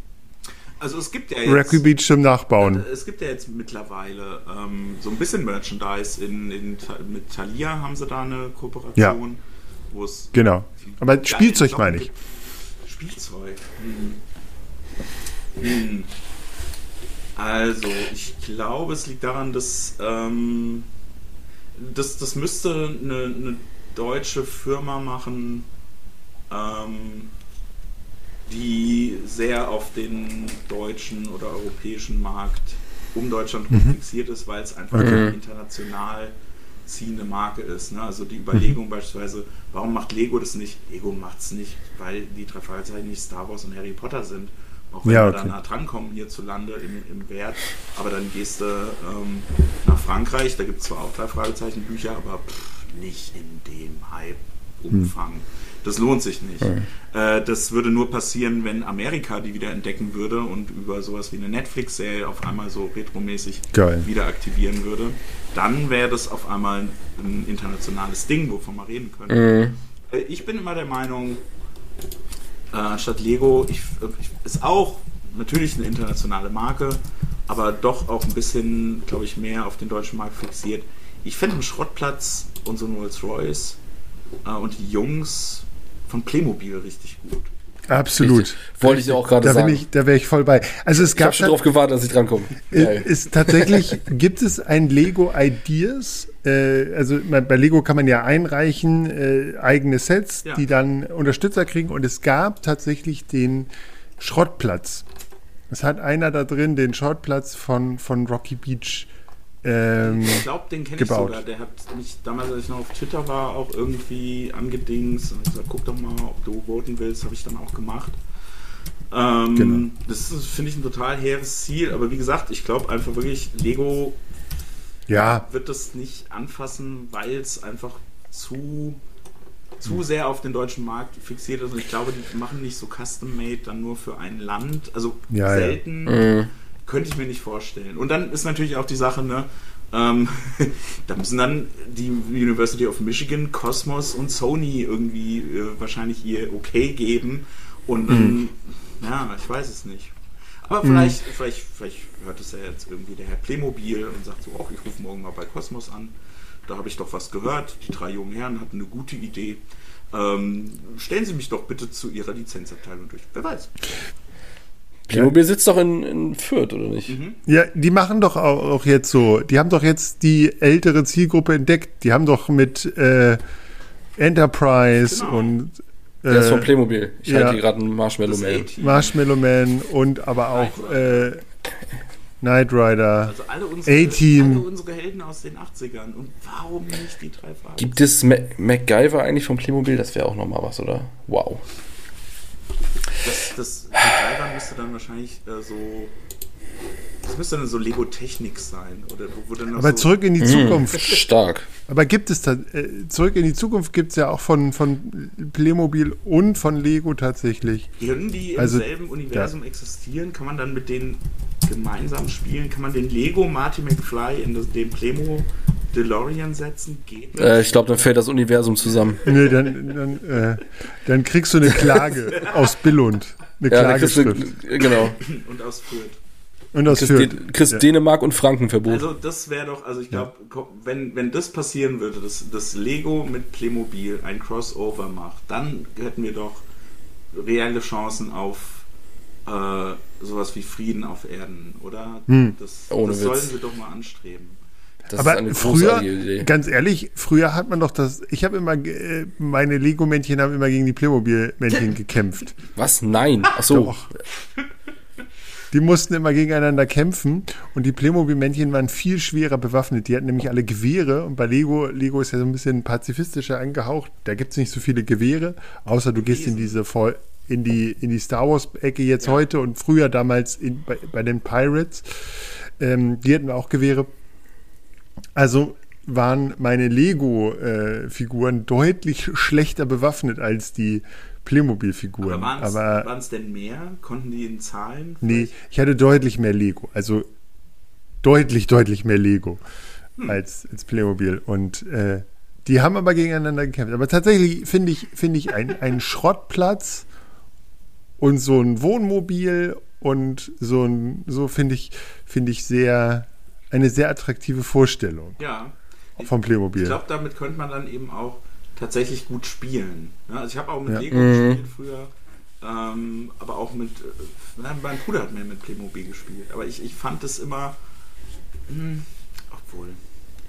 also es gibt ja jetzt, Rocky Beach zum Nachbauen. Es gibt ja jetzt mittlerweile ähm, so ein bisschen Merchandise. In, in, mit Thalia haben sie da eine Kooperation. Ja. Wo es genau. Aber Spielzeug meine ich. Spielzeug. Hm. Hm. Also, ich glaube, es liegt daran, dass ähm, das, das müsste eine, eine deutsche Firma machen, ähm, die sehr auf den deutschen oder europäischen Markt um Deutschland mhm. fixiert ist, weil es einfach okay. eine international ziehende Marke ist. Ne? Also die Überlegung mhm. beispielsweise, warum macht Lego das nicht? Lego macht es nicht, weil die drei Fragezeichen nicht Star Wars und Harry Potter sind. Auch wenn ja, okay. wir da nah drankommen hierzulande im, im Wert. Aber dann gehst du ähm, nach Frankreich, da gibt es zwar auch drei Fragezeichen Bücher, aber pff, nicht in dem Hype-Umfang. Hm. Das lohnt sich nicht. Mhm. Äh, das würde nur passieren, wenn Amerika die wieder entdecken würde und über sowas wie eine Netflix-Serie auf einmal so retromäßig Geil. wieder aktivieren würde. Dann wäre das auf einmal ein internationales Ding, wovon wir reden können. Mhm. Äh, ich bin immer der Meinung, äh, anstatt Lego ich, ich, ist auch natürlich eine internationale Marke, aber doch auch ein bisschen, glaube ich, mehr auf den deutschen Markt fixiert. Ich finde einen Schrottplatz und so ein Rolls-Royce äh, und die Jungs von Playmobil richtig gut. Absolut. Richtig. Wollte ich auch gerade sagen. Ich, da wäre ich voll bei. Also es ich habe schon darauf gewartet, dass ich drankomme. Ist tatsächlich gibt es ein Lego Ideas. Äh, also bei Lego kann man ja einreichen äh, eigene Sets, ja. die dann Unterstützer kriegen. Und es gab tatsächlich den Schrottplatz. Es hat einer da drin den Schrottplatz von von Rocky Beach ähm, ich glaube, den kenne ich sogar. Der hat mich damals, als ich noch auf Twitter war, auch irgendwie angedings und gesagt, guck doch mal, ob du voten willst, habe ich dann auch gemacht. Ähm, genau. Das finde ich ein total hehres Ziel, aber wie gesagt, ich glaube einfach wirklich, Lego ja. wird das nicht anfassen, weil es einfach zu, zu hm. sehr auf den deutschen Markt fixiert ist. Und ich glaube, die machen nicht so custom-made dann nur für ein Land. Also ja, selten. Ja. Mhm könnte ich mir nicht vorstellen. Und dann ist natürlich auch die Sache, ne, ähm, da müssen dann die University of Michigan, Cosmos und Sony irgendwie äh, wahrscheinlich ihr Okay geben. Und mhm. ja, ich weiß es nicht. Aber mhm. vielleicht, vielleicht, vielleicht hört es ja jetzt irgendwie der Herr Playmobil und sagt so, auch ich rufe morgen mal bei Cosmos an. Da habe ich doch was gehört. Die drei jungen Herren hatten eine gute Idee. Ähm, stellen Sie mich doch bitte zu Ihrer Lizenzabteilung durch. Wer weiß. Playmobil ja. sitzt doch in, in Fürth, oder nicht? Mhm. Ja, die machen doch auch, auch, jetzt so. Die haben doch jetzt die ältere Zielgruppe entdeckt. Die haben doch mit äh, Enterprise genau. und. Äh, Der ist von Playmobil. Ich ja, halte hier gerade einen Marshmallow Man. Marshmallow Man und aber auch äh, Knight Rider. Also alle unsere, alle unsere Helden aus den 80ern. Und warum nicht die drei Fragen? Gibt es Ma MacGyver eigentlich von Playmobil? Das wäre auch nochmal was, oder? Wow. Das, das Treiber müsste dann wahrscheinlich äh, so. Das müsste dann so Lego-Technik sein. Oder wo, wo Aber so zurück in die mhm. Zukunft. Stark. Aber gibt es da, äh, zurück in die Zukunft gibt es ja auch von, von Playmobil und von Lego tatsächlich. Können die also, im selben Universum ja. existieren? Kann man dann mit denen gemeinsam spielen? Kann man den Lego Marty McFly in das, dem Playmo DeLorean setzen? Geht. Äh, ich glaube, dann fällt das Universum zusammen. Nee, dann, dann, äh, dann kriegst du eine Klage aus Billund. Eine Ja, Klageschrift. genau. Und aus Fürth. Und Kriegst, Fürth. Den, kriegst Ja. Dänemark und Frankenverbot. Also das wäre doch, also ich glaube, wenn, wenn das passieren würde, dass, dass Lego mit Playmobil ein Crossover macht, dann hätten wir doch reelle Chancen auf äh, sowas wie Frieden auf Erden, oder? Hm. Das, Ohne das Witz. sollen sie doch mal anstreben. das Aber ist eine früher, ganz ehrlich, früher hat man doch das, ich habe immer, äh, meine Lego-Männchen haben immer gegen die Playmobil-Männchen gekämpft. Was? Nein. Ach so. Doch. Die mussten immer gegeneinander kämpfen und die Playmobil-Männchen waren viel schwerer bewaffnet. Die hatten nämlich alle Gewehre und bei Lego, Lego ist ja so ein bisschen pazifistischer angehaucht. Da gibt es nicht so viele Gewehre, außer du gehst in diese voll in die, in die Star Wars-Ecke jetzt heute und früher damals in, bei, bei den Pirates. Ähm, die hatten auch Gewehre. Also waren meine Lego-Figuren deutlich schlechter bewaffnet als die Playmobil-Figuren. Aber waren es denn mehr? Konnten die in Zahlen? nee, ich hatte deutlich mehr Lego. Also deutlich, deutlich mehr Lego als, als Playmobil. Und äh, die haben aber gegeneinander gekämpft. Aber tatsächlich finde ich, finde ich ein, einen Schrottplatz und so ein Wohnmobil und so ein, so finde ich, finde ich sehr, eine sehr attraktive Vorstellung Ja. vom Playmobil. Ich glaube, damit könnte man dann eben auch tatsächlich gut spielen. Ja, also ich habe auch mit Ja. Lego gespielt früher, ähm, aber auch mit, äh, mein Bruder hat mehr mit Playmobil gespielt. Aber ich, ich fand es immer, hm, obwohl,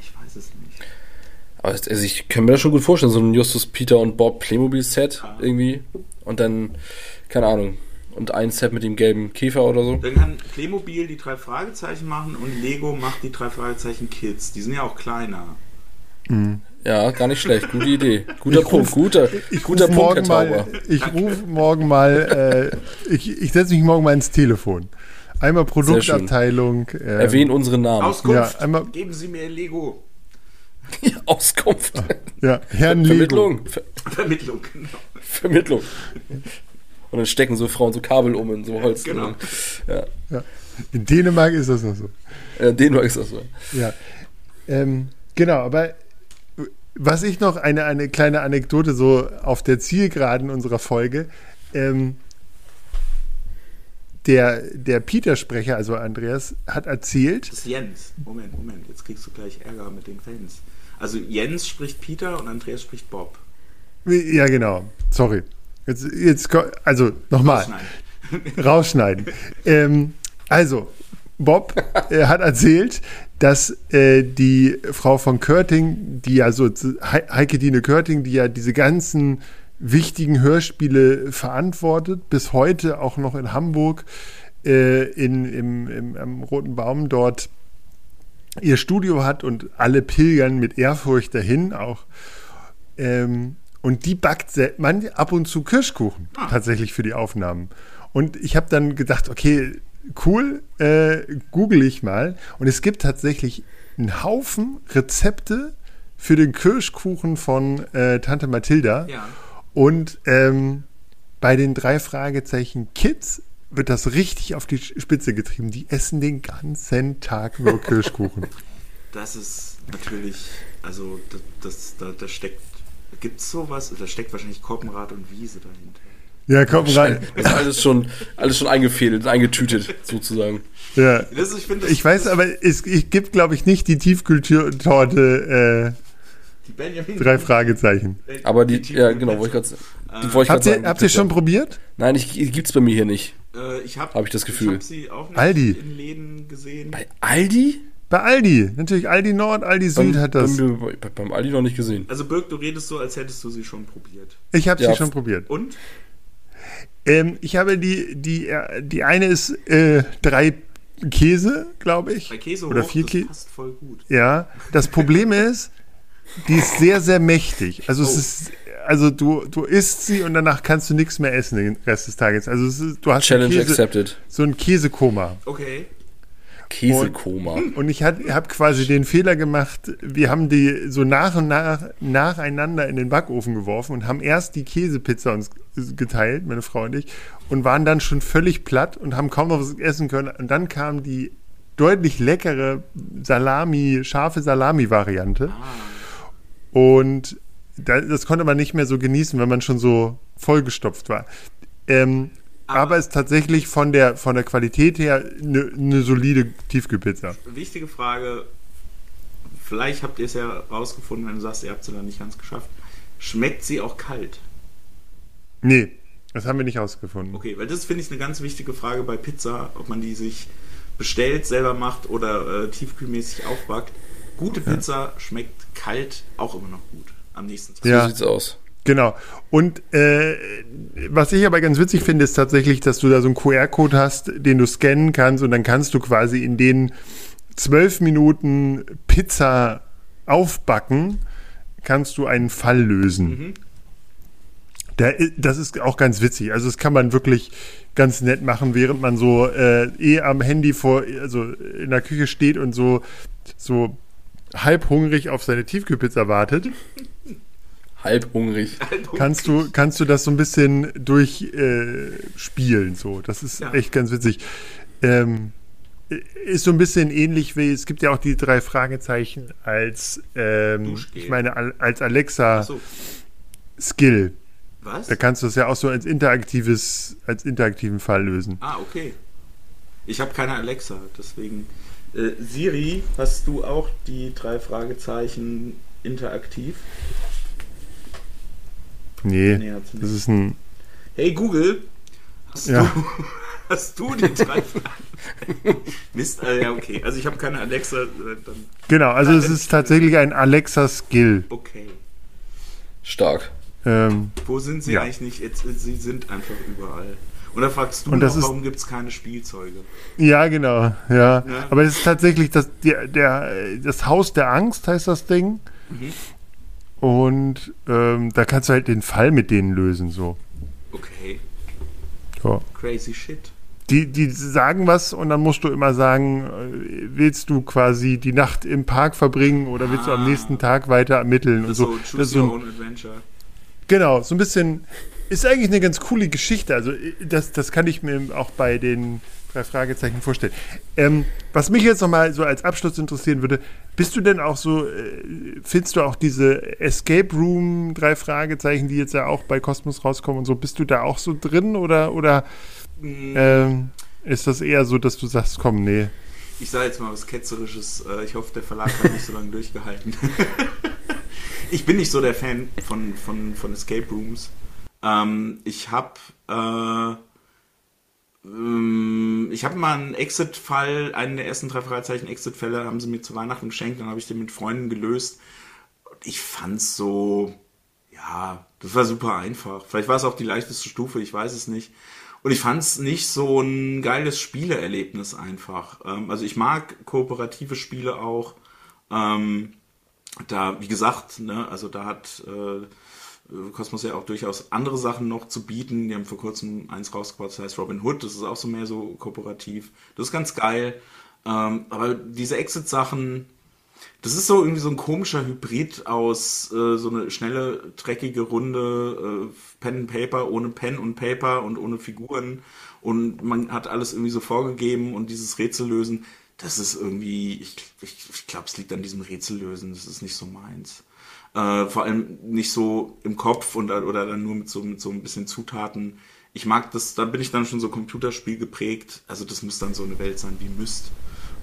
ich weiß es nicht. Also ich kann mir das schon gut vorstellen, so ein Justus, Peter und Bob Playmobil-Set Ja. irgendwie. Und dann, keine Ahnung, und ein Set mit dem gelben Käfer oder so. Dann kann Playmobil die drei Fragezeichen machen und Lego macht die drei Fragezeichen Kids. Die sind ja auch kleiner. Ja, gar nicht schlecht. Gute Idee. Guter Ich Punkt. ruf- Guter, Ich guter rufe Punkt, Herr morgen mal, ich rufe morgen mal, äh, ich, ich setze mich morgen mal ins Telefon. Einmal Produktabteilung. Ähm, Erwähnen unsere Namen. Auskunft, Ja, einmal- geben Sie mir Lego. Auskunft. Ja, Herrn Lego. Vermittlung. Ver Vermittlung, genau. Vermittlung. Und dann stecken so Frauen so Kabel um in so Holz. Genau. Ja. Ja. In Dänemark ist das noch so. Den war ist das so. Ja. Ähm, genau, aber was ich noch, eine, eine kleine Anekdote so auf der Zielgeraden unserer Folge, ähm, der, der Peter-Sprecher, also Andreas, hat erzählt, Das ist Jens. Moment, Moment, jetzt kriegst du gleich Ärger mit den Fans. Also Jens spricht Peter und Andreas spricht Bob. ja genau, sorry, jetzt, jetzt also nochmal, Schneiden. rausschneiden. ähm, also, Bob äh, hat erzählt, dass äh, die Frau von Körting, die ja so, He Heike Dine Körting, die ja diese ganzen wichtigen Hörspiele verantwortet, bis heute auch noch in Hamburg äh, in, im, im, am Roten Baum dort ihr Studio hat und alle pilgern mit Ehrfurcht dahin auch. Ähm, und die backt man ab und zu Kirschkuchen Ah. tatsächlich für die Aufnahmen. Und ich habe dann gedacht, okay, cool, äh, google ich mal. Und es gibt tatsächlich einen Haufen Rezepte für den Kirschkuchen von äh, Tante Mathilda. Ja. Und ähm, bei den drei Fragezeichen Kids wird das richtig auf die Spitze getrieben. Die essen den ganzen Tag nur Kirschkuchen. Das ist natürlich, also das, das da, da steckt, gibt es sowas? Da steckt wahrscheinlich Koppenrad und Wiese dahinter. Ja, komm rein. Ist alles schon, alles schon eingefädelt, eingetütet, sozusagen. Ja. Das, ich finde, das- Ich weiß aber, es, es gibt, glaube ich, nicht die Tiefkühltorte die Benjamin äh, drei Fragezeichen. Aber die, ja, genau, wollte ich gerade die grad Habt ihr, sagen, die habt ihr schon probiert? Nein, ich, die gibt's bei mir hier nicht. Äh, ich habe Hab ich das Gefühl. Ich habe sie auch nicht Aldi. in Läden gesehen. Bei Aldi? Bei Aldi. Natürlich Aldi Nord, Aldi Süd Beim- hat das. Beim, bei- beim Aldi noch nicht gesehen. Also Birk, du redest so, als hättest du sie schon probiert. Ich habe Ja. sie schon probiert. Und? Ähm, ich habe die, die, äh, die eine ist äh, drei Käse, glaube ich. Bei Käse Oder hoch, vier das Käse. passt voll gut. Ja, das Problem ist, die ist sehr, sehr mächtig. Also es Oh. ist, also du, du isst sie und danach kannst du nichts mehr essen den Rest des Tages. Also es ist, du hast Challenge Käse, accepted. so ein Käsekoma. Okay. Käsekoma. Und ich habe hab quasi den Fehler gemacht, wir haben die so nach und nach nacheinander in den Backofen geworfen und haben erst die Käsepizza uns geteilt, meine Frau und ich, und waren dann schon völlig platt und haben kaum noch was essen können. Und dann kam die deutlich leckere Salami, scharfe Salami-Variante. Und da, das konnte man nicht mehr so genießen, wenn man schon so vollgestopft war. Ähm, aber, ist tatsächlich von der, von der Qualität her eine ne solide Tiefkühlpizza. Wichtige Frage, vielleicht habt ihr es ja rausgefunden, wenn du sagst, ihr habt es dann nicht ganz geschafft. Schmeckt sie auch kalt? Nee, das haben wir nicht rausgefunden. Okay, weil das finde ich eine ganz wichtige Frage bei Pizza, ob man die sich bestellt, selber macht oder äh, tiefkühlmäßig aufbackt. Gute Pizza ja. schmeckt kalt auch immer noch gut am nächsten Tag. Ja. So sieht's aus. Genau. Und äh, was ich aber ganz witzig finde, ist tatsächlich, dass du da so einen QR-Code hast, den du scannen kannst und dann kannst du quasi in den zwölf Minuten Pizza aufbacken, kannst du einen Fall lösen. Mhm. Der, das ist auch ganz witzig. Also das kann man wirklich ganz nett machen, während man so äh, eh am Handy vor, also in der Küche steht und so, so halb hungrig auf seine Tiefkühlpizza wartet. halb hungrig. Kannst du, kannst du das so ein bisschen durchspielen, äh, so. Das ist ja. echt ganz witzig. Ähm, ist so ein bisschen ähnlich wie, es gibt ja auch die drei Fragezeichen als, ähm, ich meine, als Alexa so. Skill. Was? Da kannst du es ja auch so als interaktives, als interaktiven Fall lösen. Ah, okay. Ich habe keine Alexa, deswegen. Äh, Siri, hast du auch die drei Fragezeichen interaktiv? Nee, nee das ist ein. Hey Google, hast ja. du. Hast du die drei Fragen? Mist, äh, ja, okay. Also ich habe keine Alexa. Äh, genau, also es ist tatsächlich ein Alexa-Skill. Okay. Stark. Ähm, Wo sind sie ja. eigentlich nicht? Jetzt, sie sind einfach überall. Oder fragst du noch, warum gibt es keine Spielzeuge? Ja, genau. Ja. ja. Aber es ist tatsächlich das, der, der, das Haus der Angst, heißt das Ding. Mhm. Und ähm, da kannst du halt den Fall mit denen lösen, so. Okay. Ja. Crazy shit. Die, die sagen was und dann musst du immer sagen, äh, willst du quasi die Nacht im Park verbringen oder willst ah. du am ah. nächsten Tag weiter ermitteln das und so. so das ist so ein, Adventure. Genau, so ein bisschen, ist eigentlich eine ganz coole Geschichte. Also das, das kann ich mir auch bei den drei Fragezeichen vorstellen. Ähm, was mich jetzt nochmal so als Abschluss interessieren würde, bist du denn auch so, äh, findest du auch diese Escape Room drei Fragezeichen, die jetzt ja auch bei Cosmos rauskommen und so, bist du da auch so drin oder, oder mm. ähm, ist das eher so, dass du sagst, komm, nee. Ich sage jetzt mal was Ketzerisches. Äh, ich hoffe, der Verlag hat nicht so lange durchgehalten. ich bin nicht so der Fan von, von, von Escape Rooms. Ähm, ich habe äh, ich habe mal einen Exit-Fall, einen der ersten drei Fragezeichen Exit-Fälle haben sie mir zu Weihnachten geschenkt, dann habe ich den mit Freunden gelöst. Ich fand's so, ja, das war super einfach. Vielleicht war es auch die leichteste Stufe, ich weiß es nicht. Und ich fand es nicht so ein geiles Spieleerlebnis einfach. Ähm, also ich mag kooperative Spiele auch. Ähm, da, wie gesagt, ne, also da hat äh, Cosmos ja auch durchaus andere Sachen noch zu bieten. Die haben vor kurzem eins rausgebracht, das heißt Robin Hood. Das ist auch so mehr so kooperativ. Das ist ganz geil. Ähm, aber diese Exit-Sachen, das ist so irgendwie so ein komischer Hybrid aus äh, so eine schnelle, dreckige Runde äh, Pen and Paper ohne Pen und Paper und ohne Figuren. Und man hat alles irgendwie so vorgegeben und dieses Rätsel lösen, das ist irgendwie, ich, ich, ich glaube, es liegt an diesem Rätsellösen. Das ist nicht so meins. Äh, vor allem nicht so im Kopf und, oder dann nur mit so, mit so ein bisschen Zutaten. Ich mag das, da bin ich dann schon so Computerspiel geprägt. Also das muss dann so eine Welt sein wie Myst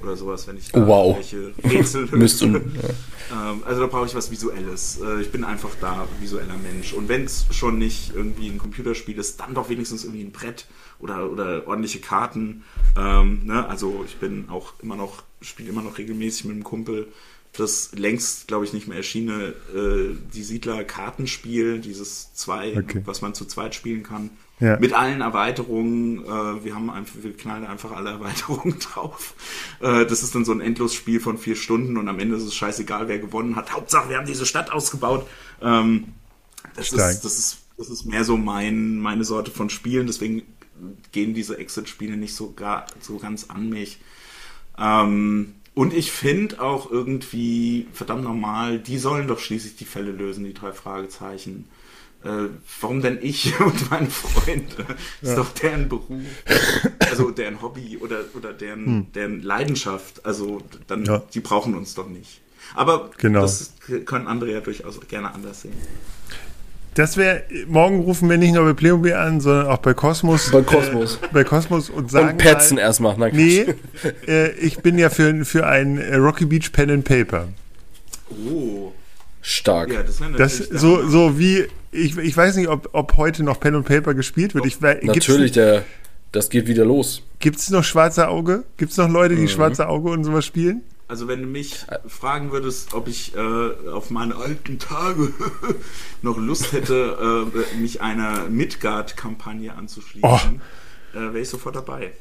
oder sowas, wenn ich da wow. welche Rätsel löse. ähm, also da brauche ich was Visuelles. Äh, ich bin einfach da visueller Mensch. Und wenn es schon nicht irgendwie ein Computerspiel ist, dann doch wenigstens irgendwie ein Brett oder, oder ordentliche Karten. Ähm, ne? Also ich bin auch immer noch, spiele immer noch regelmäßig mit einem Kumpel das längst, glaube ich, nicht mehr erschienene äh, Die Siedler-Kartenspiel, dieses zwei, okay. was man zu zweit spielen kann. Ja. Mit allen Erweiterungen. Äh, wir haben einfach, wir knallen einfach alle Erweiterungen drauf. Äh, das ist dann so ein Endlosspiel von vier Stunden und am Ende ist es scheißegal, wer gewonnen hat. Hauptsache, wir haben diese Stadt ausgebaut. Ähm, das, ist, das, ist, das ist mehr so mein, meine Sorte von Spielen, deswegen gehen diese Exit-Spiele nicht so, gar, so ganz an mich. Ähm, und ich finde auch irgendwie, verdammt normal, die sollen doch schließlich die Fälle lösen, die drei Fragezeichen. äh, warum denn ich und meine Freunde? Das ist doch deren Beruf, also deren Hobby oder, oder deren, Hm. deren Leidenschaft. Also dann, Ja. die brauchen uns doch nicht. Aber Genau. das können andere ja durchaus gerne anders sehen. Das wäre, morgen rufen wir nicht nur bei Playmobil an, sondern auch bei Kosmos. Bei Kosmos. Äh, bei Kosmos und sagen. Und petzen mal, erstmal. Nein, Nee, äh, ich bin ja für, für ein äh, Rocky Beach Pen and Paper. Oh, Stark. ja, das wäre Das so, so wie, ich, ich weiß nicht, ob, ob heute noch Pen and Paper gespielt wird. Ich, Natürlich, der, das geht wieder los. Gibt's noch Schwarze Auge? Gibt's noch Leute, Mhm. die Schwarze Auge und sowas spielen? Also wenn du mich fragen würdest, ob ich äh, auf meine alten Tage noch Lust hätte, äh, mich einer Midgard-Kampagne anzuschließen, Oh. äh, wäre ich sofort dabei.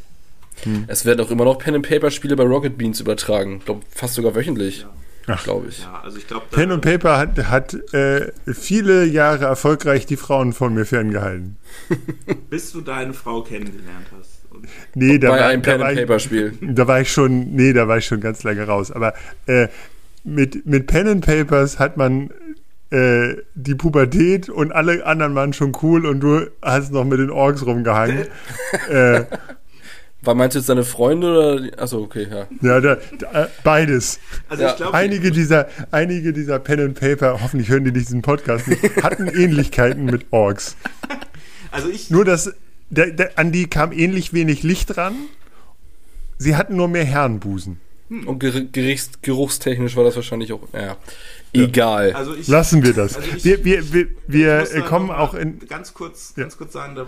Es werden auch immer noch Pen-and-Paper-Spiele bei Rocket Beans übertragen. Ich glaube, fast sogar wöchentlich. Ach. Glaube ich. Ja, also ich glaube, Pen and Paper hat, hat äh, viele Jahre erfolgreich die Frauen von mir ferngehalten. bis du deine Frau kennengelernt hast. Nee, da Bei war, einem da, war ich, Pen-and-Paper-Spiel. da war ich schon, nee, da war ich schon ganz lange raus. Aber äh, mit, mit Pen and Papers hat man äh, die Pubertät und alle anderen waren schon cool und du hast noch mit den Orks rumgehangen. äh, War meinst du jetzt deine Freunde oder? Achso, okay, ja. ja, da, da, beides. also Ja, ich glaube, Einige dieser, einige dieser Pen and Paper, hoffentlich hören die diesen Podcast nicht, hatten Ähnlichkeiten mit Orks. also ich, Nur dass der, der, an die kam ähnlich wenig Licht ran. Sie hatten nur mehr Herrenbusen. Und ger gerichts, geruchstechnisch war das wahrscheinlich auch. Ja. Egal. also ich, Lassen wir das. Also ich- wir wir, wir, wir äh, da kommen auch in. ganz kurz, Ja. ganz kurz sagen, da,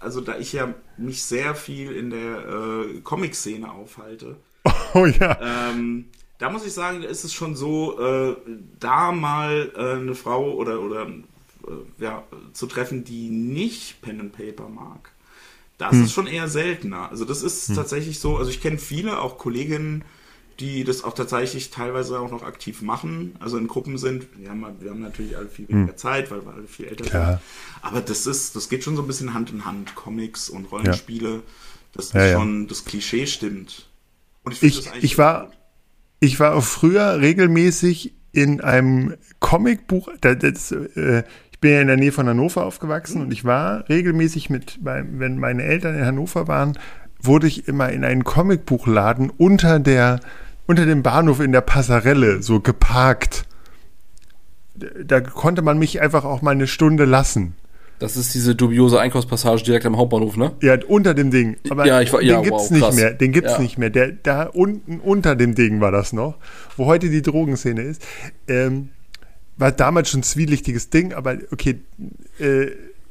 also da ich ja mich sehr viel in der äh, Comic-Szene aufhalte, Oh ja. Ähm, da muss ich sagen, ist es schon so, äh, da mal äh, eine Frau oder, oder äh, ja, zu treffen, die nicht Pen and Paper mag. Das ist schon eher seltener. Also das ist tatsächlich so, also ich kenne viele, auch Kolleginnen, die das auch tatsächlich teilweise auch noch aktiv machen, also in Gruppen sind. Wir haben, wir haben natürlich alle viel weniger Zeit, weil wir alle viel älter Klar. sind. Aber das ist, das geht schon so ein bisschen Hand in Hand. Comics und Rollenspiele, dass das Ja, ja. schon das Klischee stimmt. Und ich, finde das eigentlich ich war, gut. ich war auch früher regelmäßig in einem Comicbuch. Das, äh, bin ja in der Nähe von Hannover aufgewachsen und ich war regelmäßig mit, wenn meine Eltern in Hannover waren, wurde ich immer in einen Comicbuchladen unter der, unter dem Bahnhof in der Passarelle so geparkt. Da konnte man mich einfach auch mal eine Stunde lassen. Das ist diese dubiose Einkaufspassage direkt am Hauptbahnhof, ne? Ja, unter dem Ding. Aber Ja, ich war- den ja, gibt's wow, nicht krass. mehr. Den gibt's Ja. nicht mehr. Der da unten unter dem Ding war das noch, wo heute die Drogenszene ist. Ähm, war damals schon ein zwielichtiges Ding, aber okay. Äh,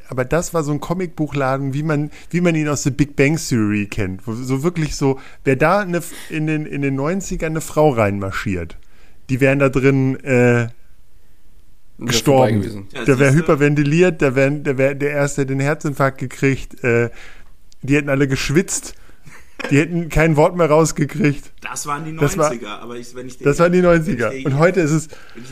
aber das war so ein Comicbuchladen, wie man, wie man ihn aus der Big Bang Theory kennt. Wo so wirklich so, wer da eine, in, den, in den 90ern eine Frau reinmarschiert, die wären da drin äh, gestorben. Ja, der wäre hyperventiliert, der wäre der, wär, der erste den Herzinfarkt gekriegt, äh, die hätten alle geschwitzt, die hätten kein Wort mehr rausgekriegt. Das waren die 90er, Das war- aber ich, wenn ich dir Das waren die wenn ich 90er. dir Und jetzt- heute ist es,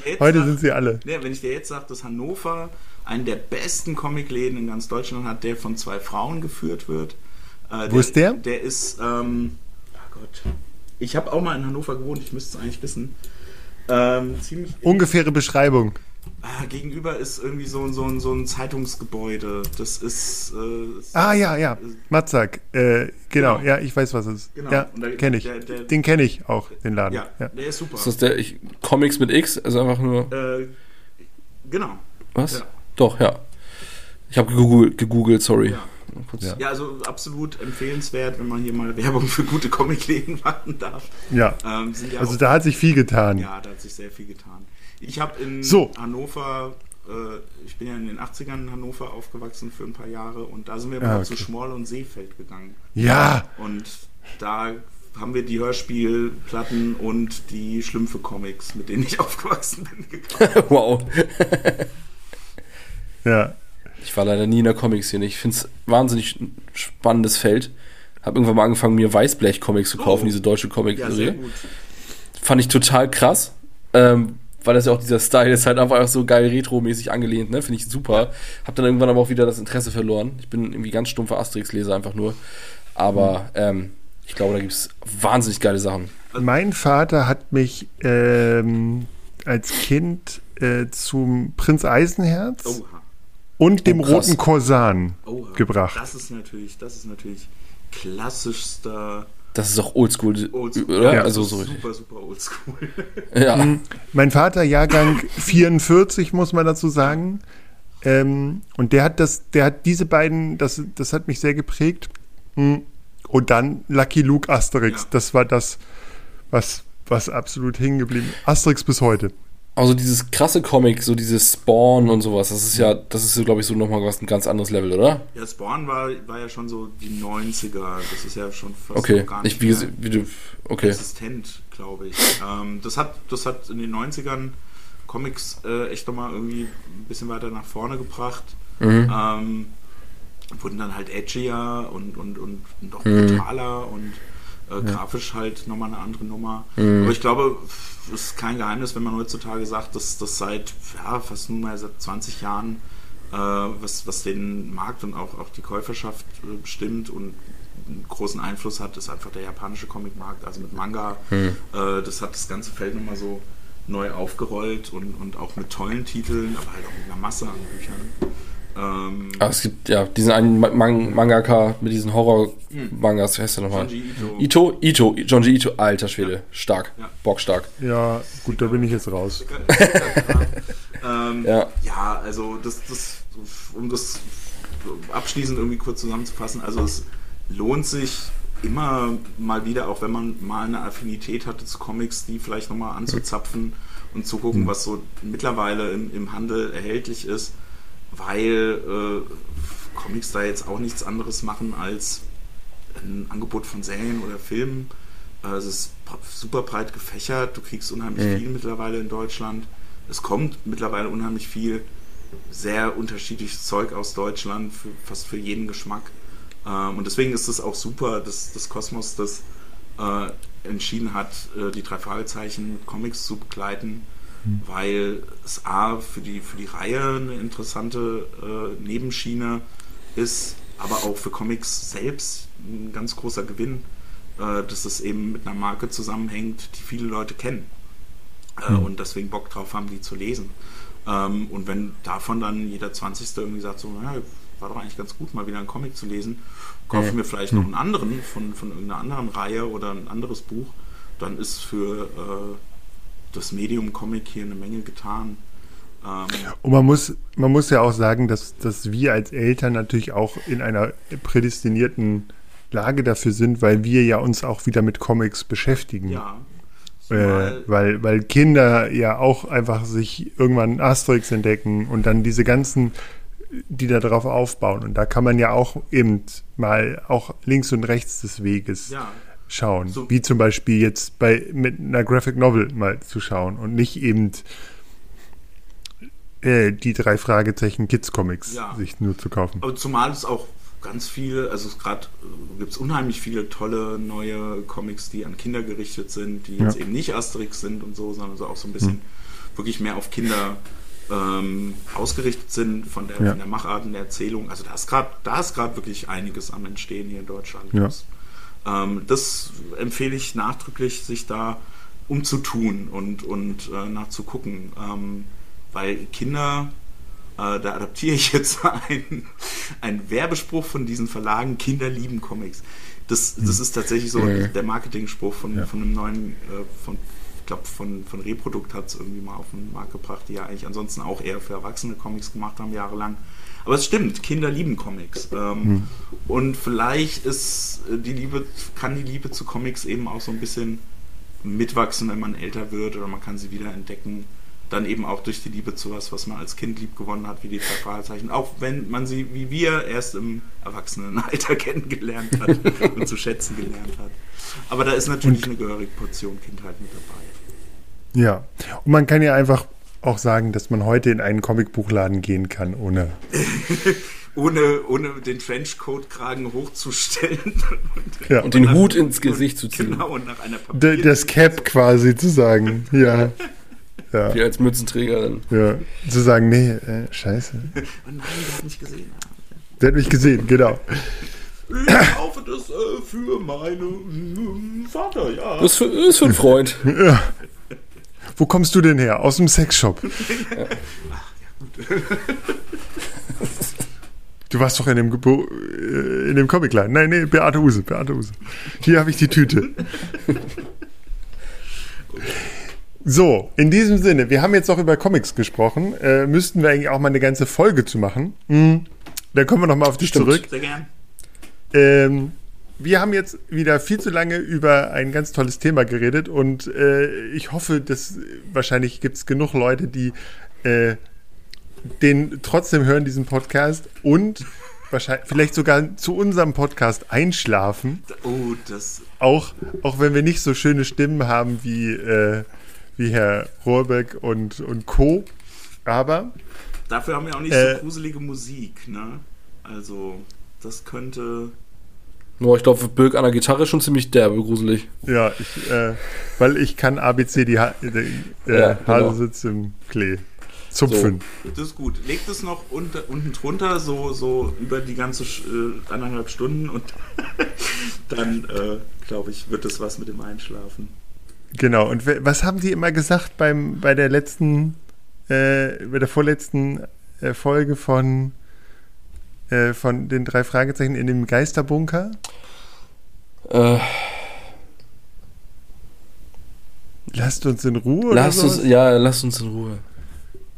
jetzt heute sag- sind sie alle. Ne, wenn ich dir jetzt sage, dass Hannover einen der besten Comicläden in ganz Deutschland hat, der von zwei Frauen geführt wird. Äh, Wo ist der? Der ist, ähm, oh Gott. Ich habe auch mal in Hannover gewohnt, ich müsste es eigentlich wissen. Ähm, ziemlich Ungefähre Beschreibung. Ah, gegenüber ist irgendwie so, ein- so, ein- so ein Zeitungsgebäude. Das ist. Äh, Ah ja, ja, Matzak. Äh, genau, Genau. ja, ich weiß, was es ist. Genau. Ja, kenne ich. der- der- Den kenne ich auch, den Laden. ja, Ja. der ist super. Ist das der ich, Comics mit X? Also einfach nur. Äh, genau. Was? Ja. Doch, ja. Ich habe gegoogelt, gegoogelt, sorry. Ja. Ja. Ja, also absolut empfehlenswert, wenn man hier mal Werbung für gute Comicläden machen darf. Ja. Ähm, sind ja Also auch, da hat sich viel getan. ja, da hat sich sehr viel getan. Ich habe in So. Hannover, äh, ich bin ja in den 80ern in Hannover aufgewachsen für ein paar Jahre und da sind wir Ah, mal okay. zu Schmorl und Seefeld gegangen. Ja, Und da haben wir die Hörspielplatten und die Schlümpfe-Comics, mit denen ich aufgewachsen bin, gekauft. wow. ja. Ich war leider nie in der Comic-Szene. Ich finde es wahnsinnig spannendes Feld. Hab irgendwann mal angefangen, mir Weißblech-Comics zu kaufen, Oh. diese deutsche Ja, sehr Comic-Serie. gut. Fand ich total krass. Ähm, weil das ja auch dieser Style ist halt einfach so geil retro-mäßig angelehnt, ne? Finde ich super. Hab dann irgendwann aber auch wieder das Interesse verloren. Ich bin irgendwie ganz stumpfer Asterix-Leser einfach nur. Aber ähm, ich glaube, da gibt's wahnsinnig geile Sachen. Mein Vater hat mich ähm, als Kind äh, zum Prinz Eisenherz Oha. und dem Oh, roten Korsan Oh, gebracht. Das ist natürlich, das ist natürlich klassischster Das ist auch oldschool, Oldschool. oder? Ja. also so super, super oldschool. Ja. Mein Vater, Jahrgang 44, muss man dazu sagen. Ähm, und der hat das, der hat diese beiden, das, das hat mich sehr geprägt. Hm. Und dann Lucky Luke Asterix. Ja. Das war das, was, was absolut hängen geblieben. Asterix bis heute. Also dieses krasse Comic, so dieses Spawn und sowas, das ist ja, das ist so, glaube ich, so nochmal was ein ganz anderes Level, oder? Ja, Spawn war, war ja schon so die 90er. Das ist ja schon fast Okay, gar nicht nicht wie, wie du, okay. existent, glaube ich. Ähm, das, hat, das hat in den 90ern Comics äh, echt nochmal irgendwie ein bisschen weiter nach vorne gebracht. Mhm. Ähm, wurden dann halt edgier und, und, und noch Mhm. brutaler und äh, grafisch halt nochmal eine andere Nummer. Aber ich glaube, es ist kein Geheimnis, wenn man heutzutage sagt, dass das seit ja, fast nunmehr seit 20 Jahren, äh, was, was den Markt und auch, auch die Käuferschaft äh, bestimmt und einen großen Einfluss hat, ist einfach der japanische Comicmarkt, also mit Manga. Äh, das hat das ganze Feld nochmal so neu aufgerollt und, und auch mit tollen Titeln, aber halt auch mit einer Masse an Büchern. Ähm, Ah, es gibt ja diesen einen Ma- Man Mangaka mit diesen Horror-Mangas, wie heißt der nochmal? Ito. Ito, Ito, Jonji Ito, alter Schwede, stark, Ja. bockstark. Ja, gut, da bin ich jetzt raus. ähm, Ja. ja. also das, das, um das abschließend irgendwie kurz zusammenzufassen, also es lohnt sich immer mal wieder, auch wenn man mal eine Affinität hatte zu Comics, die vielleicht nochmal anzuzapfen und zu gucken, was so mittlerweile im, im Handel erhältlich ist, weil äh, Comics da jetzt auch nichts anderes machen als ein Angebot von Serien oder Filmen. Äh, Es ist super breit gefächert, du kriegst unheimlich Mhm. viel mittlerweile in Deutschland. Es kommt mittlerweile unheimlich viel sehr unterschiedliches Zeug aus Deutschland, für, fast für jeden Geschmack. Ähm, und deswegen ist es auch super, dass das Kosmos das äh, entschieden hat, äh, die drei Fragezeichen mit Comics zu begleiten, weil es A für die, für die Reihe eine interessante äh, Nebenschiene ist, aber auch für Comics selbst ein ganz großer Gewinn, äh, dass es eben mit einer Marke zusammenhängt, die viele Leute kennen äh, und deswegen Bock drauf haben, die zu lesen. Ähm, und wenn davon dann jeder 20. irgendwie sagt, so, ja, war doch eigentlich ganz gut, mal wieder einen Comic zu lesen, kaufe ich mir vielleicht noch einen anderen von, von irgendeiner anderen Reihe oder ein anderes Buch, dann ist für äh, das Medium Comic hier eine Menge getan. Ähm, Und man muss, man muss ja auch sagen, dass, dass wir als Eltern natürlich auch in einer prädestinierten Lage dafür sind, weil wir ja uns auch wieder mit Comics beschäftigen. ja. Äh, weil, weil Kinder ja auch einfach sich irgendwann Asterix entdecken und dann diese ganzen, die da drauf aufbauen. Und da kann man ja auch eben mal auch links und rechts des Weges ja, schauen. So- Wie zum Beispiel jetzt bei mit einer Graphic Novel mal zu schauen und nicht eben äh, die drei Fragezeichen Kids Comics Ja. sich nur zu kaufen. Aber zumal es auch ganz viel, also gerade gibt es unheimlich viele tolle neue Comics, die an Kinder gerichtet sind, die jetzt Ja. eben nicht Asterix sind und so, sondern so auch so ein bisschen wirklich mehr auf Kinder ähm, ausgerichtet sind von der, Ja. von der Machart und der Erzählung. Also da ist gerade, da ist gerade wirklich einiges am Entstehen hier in Deutschland. Ja. Das, ähm, das empfehle ich nachdrücklich, sich da umzutun und, und äh, nachzugucken. Ähm, weil Kinder, äh, da adaptiere ich jetzt einen, einen Werbespruch von diesen Verlagen, Kinder lieben Comics. Das, das ist tatsächlich so Mhm. der Marketingspruch von, Ja. von einem neuen, äh, von, ich glaube, von, von Reprodukt hat es irgendwie mal auf den Markt gebracht, die ja eigentlich ansonsten auch eher für erwachsene Comics gemacht haben, jahrelang. Aber es stimmt, Kinder lieben Comics. Ähm, Und vielleicht ist äh, die Liebe, kann die Liebe zu Comics eben auch so ein bisschen mitwachsen, wenn man älter wird oder man kann sie wieder entdecken. Dann eben auch durch die Liebe zu was, was man als Kind lieb gewonnen hat, wie die drei Fragezeichen. Auch wenn man sie, wie wir, erst im Erwachsenenalter kennengelernt hat und zu schätzen gelernt hat. Aber da ist natürlich eine gehörige Portion Kindheit mit dabei. Ja. Und man kann ja einfach auch sagen, dass man heute in einen Comicbuchladen gehen kann, ohne. Ohne, ohne den Trenchcoat-Kragen hochzustellen. Ja. Und den Hut ins Gesicht zu ziehen. Genau, und nach einer D Papier das Cap quasi zu sagen. Ja. Ja. Wir als Mützenträger dann. ja. Zu sagen, nee, äh, scheiße. Oh nein, der hat mich gesehen. Der hat mich gesehen, genau. Ich kaufe das äh, für meinen Vater, ja. Das ist für, ist für einen Freund. Ja. Wo kommst du denn her? Aus dem Sexshop. Du warst doch in dem, Gebo äh, in dem Comicladen. Nein, nee, Beate Use, Beate Use. Hier habe ich die Tüte. So, in diesem Sinne, wir haben jetzt noch über Comics gesprochen. Äh, müssten wir eigentlich auch mal eine ganze Folge zu machen. Mhm. Dann kommen wir noch mal auf dich Stimmt. zurück. Sehr gern. Ähm, wir haben jetzt wieder viel zu lange über ein ganz tolles Thema geredet und äh, ich hoffe, dass wahrscheinlich gibt es genug Leute, die äh, den trotzdem hören, diesen Podcast und wahrscheinlich vielleicht sogar zu unserem Podcast einschlafen, Oh, das. auch, auch wenn wir nicht so schöne Stimmen haben wie, äh, wie Herr Rohrbeck und, und Co. Aber Dafür haben wir auch nicht Äh. so gruselige Musik, ne? Also, das könnte. Nur ich glaube, Birk an der Gitarre ist schon ziemlich derbe gruselig. ja, ich, äh, weil ich kann ABC die ha äh, Ja, genau. Hase sitzt im Klee. Zupfen. Das ist gut. Legt es noch unter, unten drunter, so, so über die ganze äh, anderthalb Stunden und dann, äh, glaube ich, wird es was mit dem Einschlafen. Genau, und was haben die immer gesagt beim, bei der letzten, äh, bei der vorletzten äh, Folge von, äh, von den drei Fragezeichen in dem Geisterbunker? Äh, Lasst uns in Ruhe lasst oder uns, so? ja, lasst uns in Ruhe.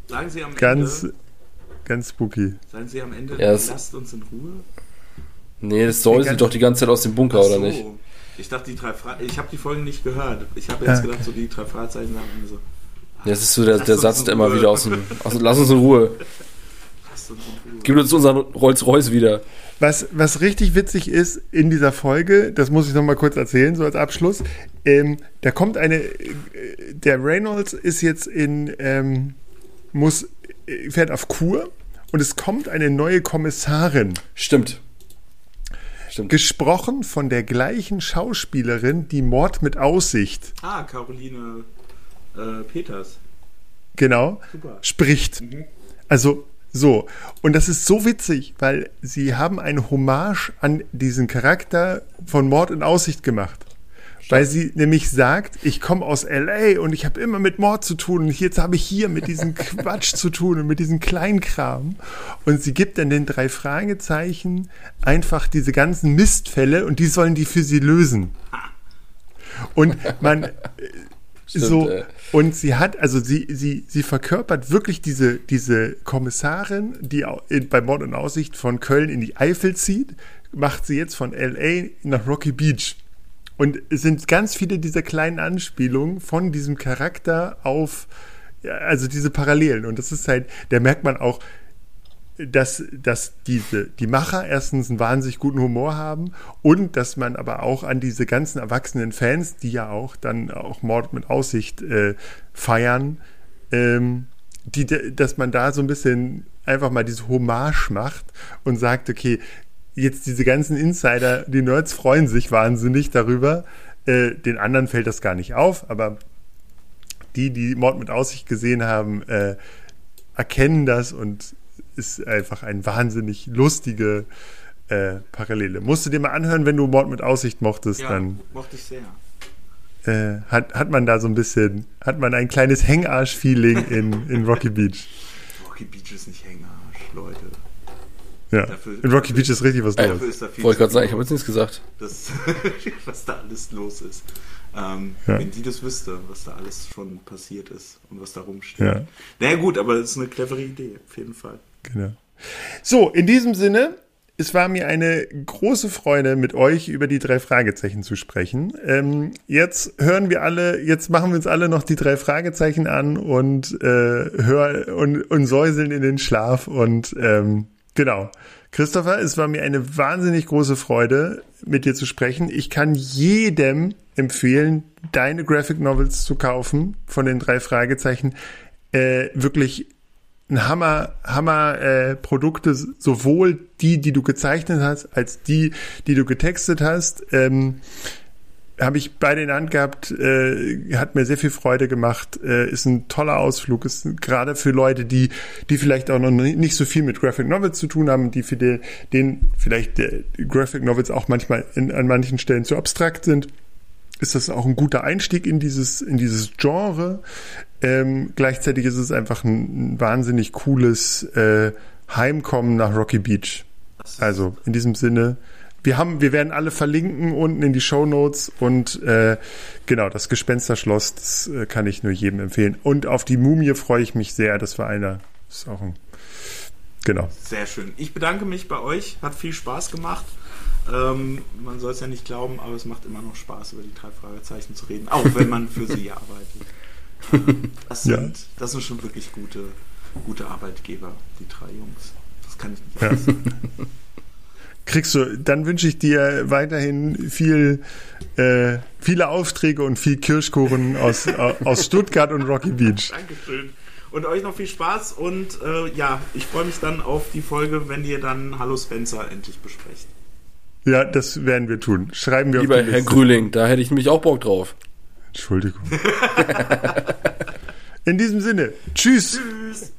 Sagen Sie am Ganz, Ende. ganz spooky. Sagen Sie am Ende, Ja, lasst uns in Ruhe. Nee, das soll Den sie ganz- doch die ganze Zeit aus dem Bunker, Ach oder so. nicht? Ich dachte, die drei Fra Ich habe die Folgen nicht gehört. Ich habe jetzt Ah, gedacht, so die drei Fragezeichen mir so. Ja, das ist so der, der Satz, der immer wieder aus dem. Aus, lass uns in Ruhe. Lasst uns in Ruhe. Gib uns unseren Rolls-Royce wieder. Was, was richtig witzig ist in dieser Folge, das muss ich noch mal kurz erzählen, so als Abschluss. Ähm, da kommt eine, äh, der Reynolds ist jetzt in, ähm, muss, äh, fährt auf Kur und es kommt eine neue Kommissarin. Stimmt. Stimmt. Gesprochen von der gleichen Schauspielerin, die Mord mit Aussicht, Ah, Caroline äh, Peters. genau, Super. spricht. Also so. Und das ist so witzig, weil sie haben eine Hommage an diesen Charakter von Mord in Aussicht gemacht. Weil sie nämlich sagt, ich komme aus LA und ich habe immer mit Mord zu tun und jetzt habe ich hier mit diesem Quatsch zu tun und mit diesem Kleinkram. Und sie gibt dann den drei Fragezeichen einfach diese ganzen Mistfälle und die sollen die für sie lösen. Und man Stimmt, so ey. und sie hat also sie sie sie verkörpert wirklich diese diese Kommissarin, die in- bei Mord und Aussicht von Köln in die Eifel zieht, macht sie jetzt von LA nach Rocky Beach. Und es sind ganz viele dieser kleinen Anspielungen von diesem Charakter auf, also diese Parallelen. Und das ist halt, da merkt man auch, dass, dass diese, die Macher erstens einen wahnsinnig guten Humor haben und dass man aber auch an diese ganzen erwachsenen Fans, die ja auch dann auch Mord mit Aussicht äh, feiern, ähm, die, dass man da so ein bisschen einfach mal diese Hommage macht und sagt, okay, jetzt diese ganzen Insider, die Nerds freuen sich wahnsinnig darüber. Äh, den anderen fällt das gar nicht auf, aber die, die Mord mit Aussicht gesehen haben, äh, erkennen das und ist einfach ein wahnsinnig lustige äh, Parallele. Musst du dir mal anhören, wenn du Mord mit Aussicht mochtest, Ja, dann mochte ich sehr. äh, hat, hat man da so ein bisschen, hat man ein kleines Hängarsch-Feeling in, in Rocky Beach. Rocky Beach ist nicht Hängarsch, Leute. Ja. Dafür- In Rocky Beach ist richtig was Ey, los. Dafür ist da viel Wollte ich gerade sagen, ich habe jetzt nichts gesagt. das, was da alles los ist. Ähm, Ja. Wenn die das wüsste, was da alles schon passiert ist und was da rumsteht. Ja. Naja gut, aber es ist eine clevere Idee, auf jeden Fall. Genau. So, in diesem Sinne, es war mir eine große Freude, mit euch über die drei Fragezeichen zu sprechen. Ähm, jetzt hören wir alle, jetzt machen wir uns alle noch die drei Fragezeichen an und äh, hör und, und säuseln in den Schlaf und ähm, genau. Christopher, es war mir eine wahnsinnig große Freude, mit dir zu sprechen. Ich kann jedem empfehlen, deine Graphic Novels zu kaufen von den drei Fragezeichen. Äh, wirklich ein Hammer, Hammer äh, Produkte, sowohl die, die du gezeichnet hast, als die, die du getextet hast. Ähm, habe ich beide in Hand gehabt, äh, hat mir sehr viel Freude gemacht, äh, ist ein toller Ausflug, ist gerade für Leute, die, die vielleicht auch noch nicht so viel mit Graphic Novels zu tun haben, die für den, den vielleicht Graphic Novels auch manchmal in, an manchen Stellen zu abstrakt sind, ist das auch ein guter Einstieg in dieses, in dieses Genre. Ähm, gleichzeitig ist es einfach ein, wahnsinnig cooles äh, Heimkommen nach Rocky Beach. Also in diesem Sinne, wir haben, wir werden alle verlinken unten in die Show Notes und äh, genau das Gespensterschloss, das äh, kann ich nur jedem empfehlen. Und auf die Mumie freue ich mich sehr. Das war einer, ist auch ein genau. Sehr schön. Ich bedanke mich bei euch. Hat viel Spaß gemacht. Ähm, man soll es ja nicht glauben, aber es macht immer noch Spaß, über die drei Fragezeichen zu reden, auch wenn man für sie arbeitet. Das sind, ja. das sind schon wirklich gute, gute Arbeitgeber, die drei Jungs. Das kann ich nicht ja. Kriegst du, dann wünsche ich dir weiterhin viel, äh, viele Aufträge und viel Kirschkuchen aus, aus Stuttgart und Rocky Beach. Dankeschön. Und euch noch viel Spaß und äh, ja, ich freue mich dann auf die Folge, wenn ihr dann Hallo Spencer endlich besprecht. Ja, das werden wir tun. Schreiben wir Lieber auf die Herr Grüling, da hätte ich nämlich auch Bock drauf. Entschuldigung. In diesem Sinne, tschüss. Tschüss.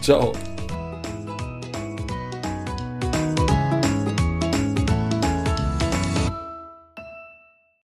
Ciao.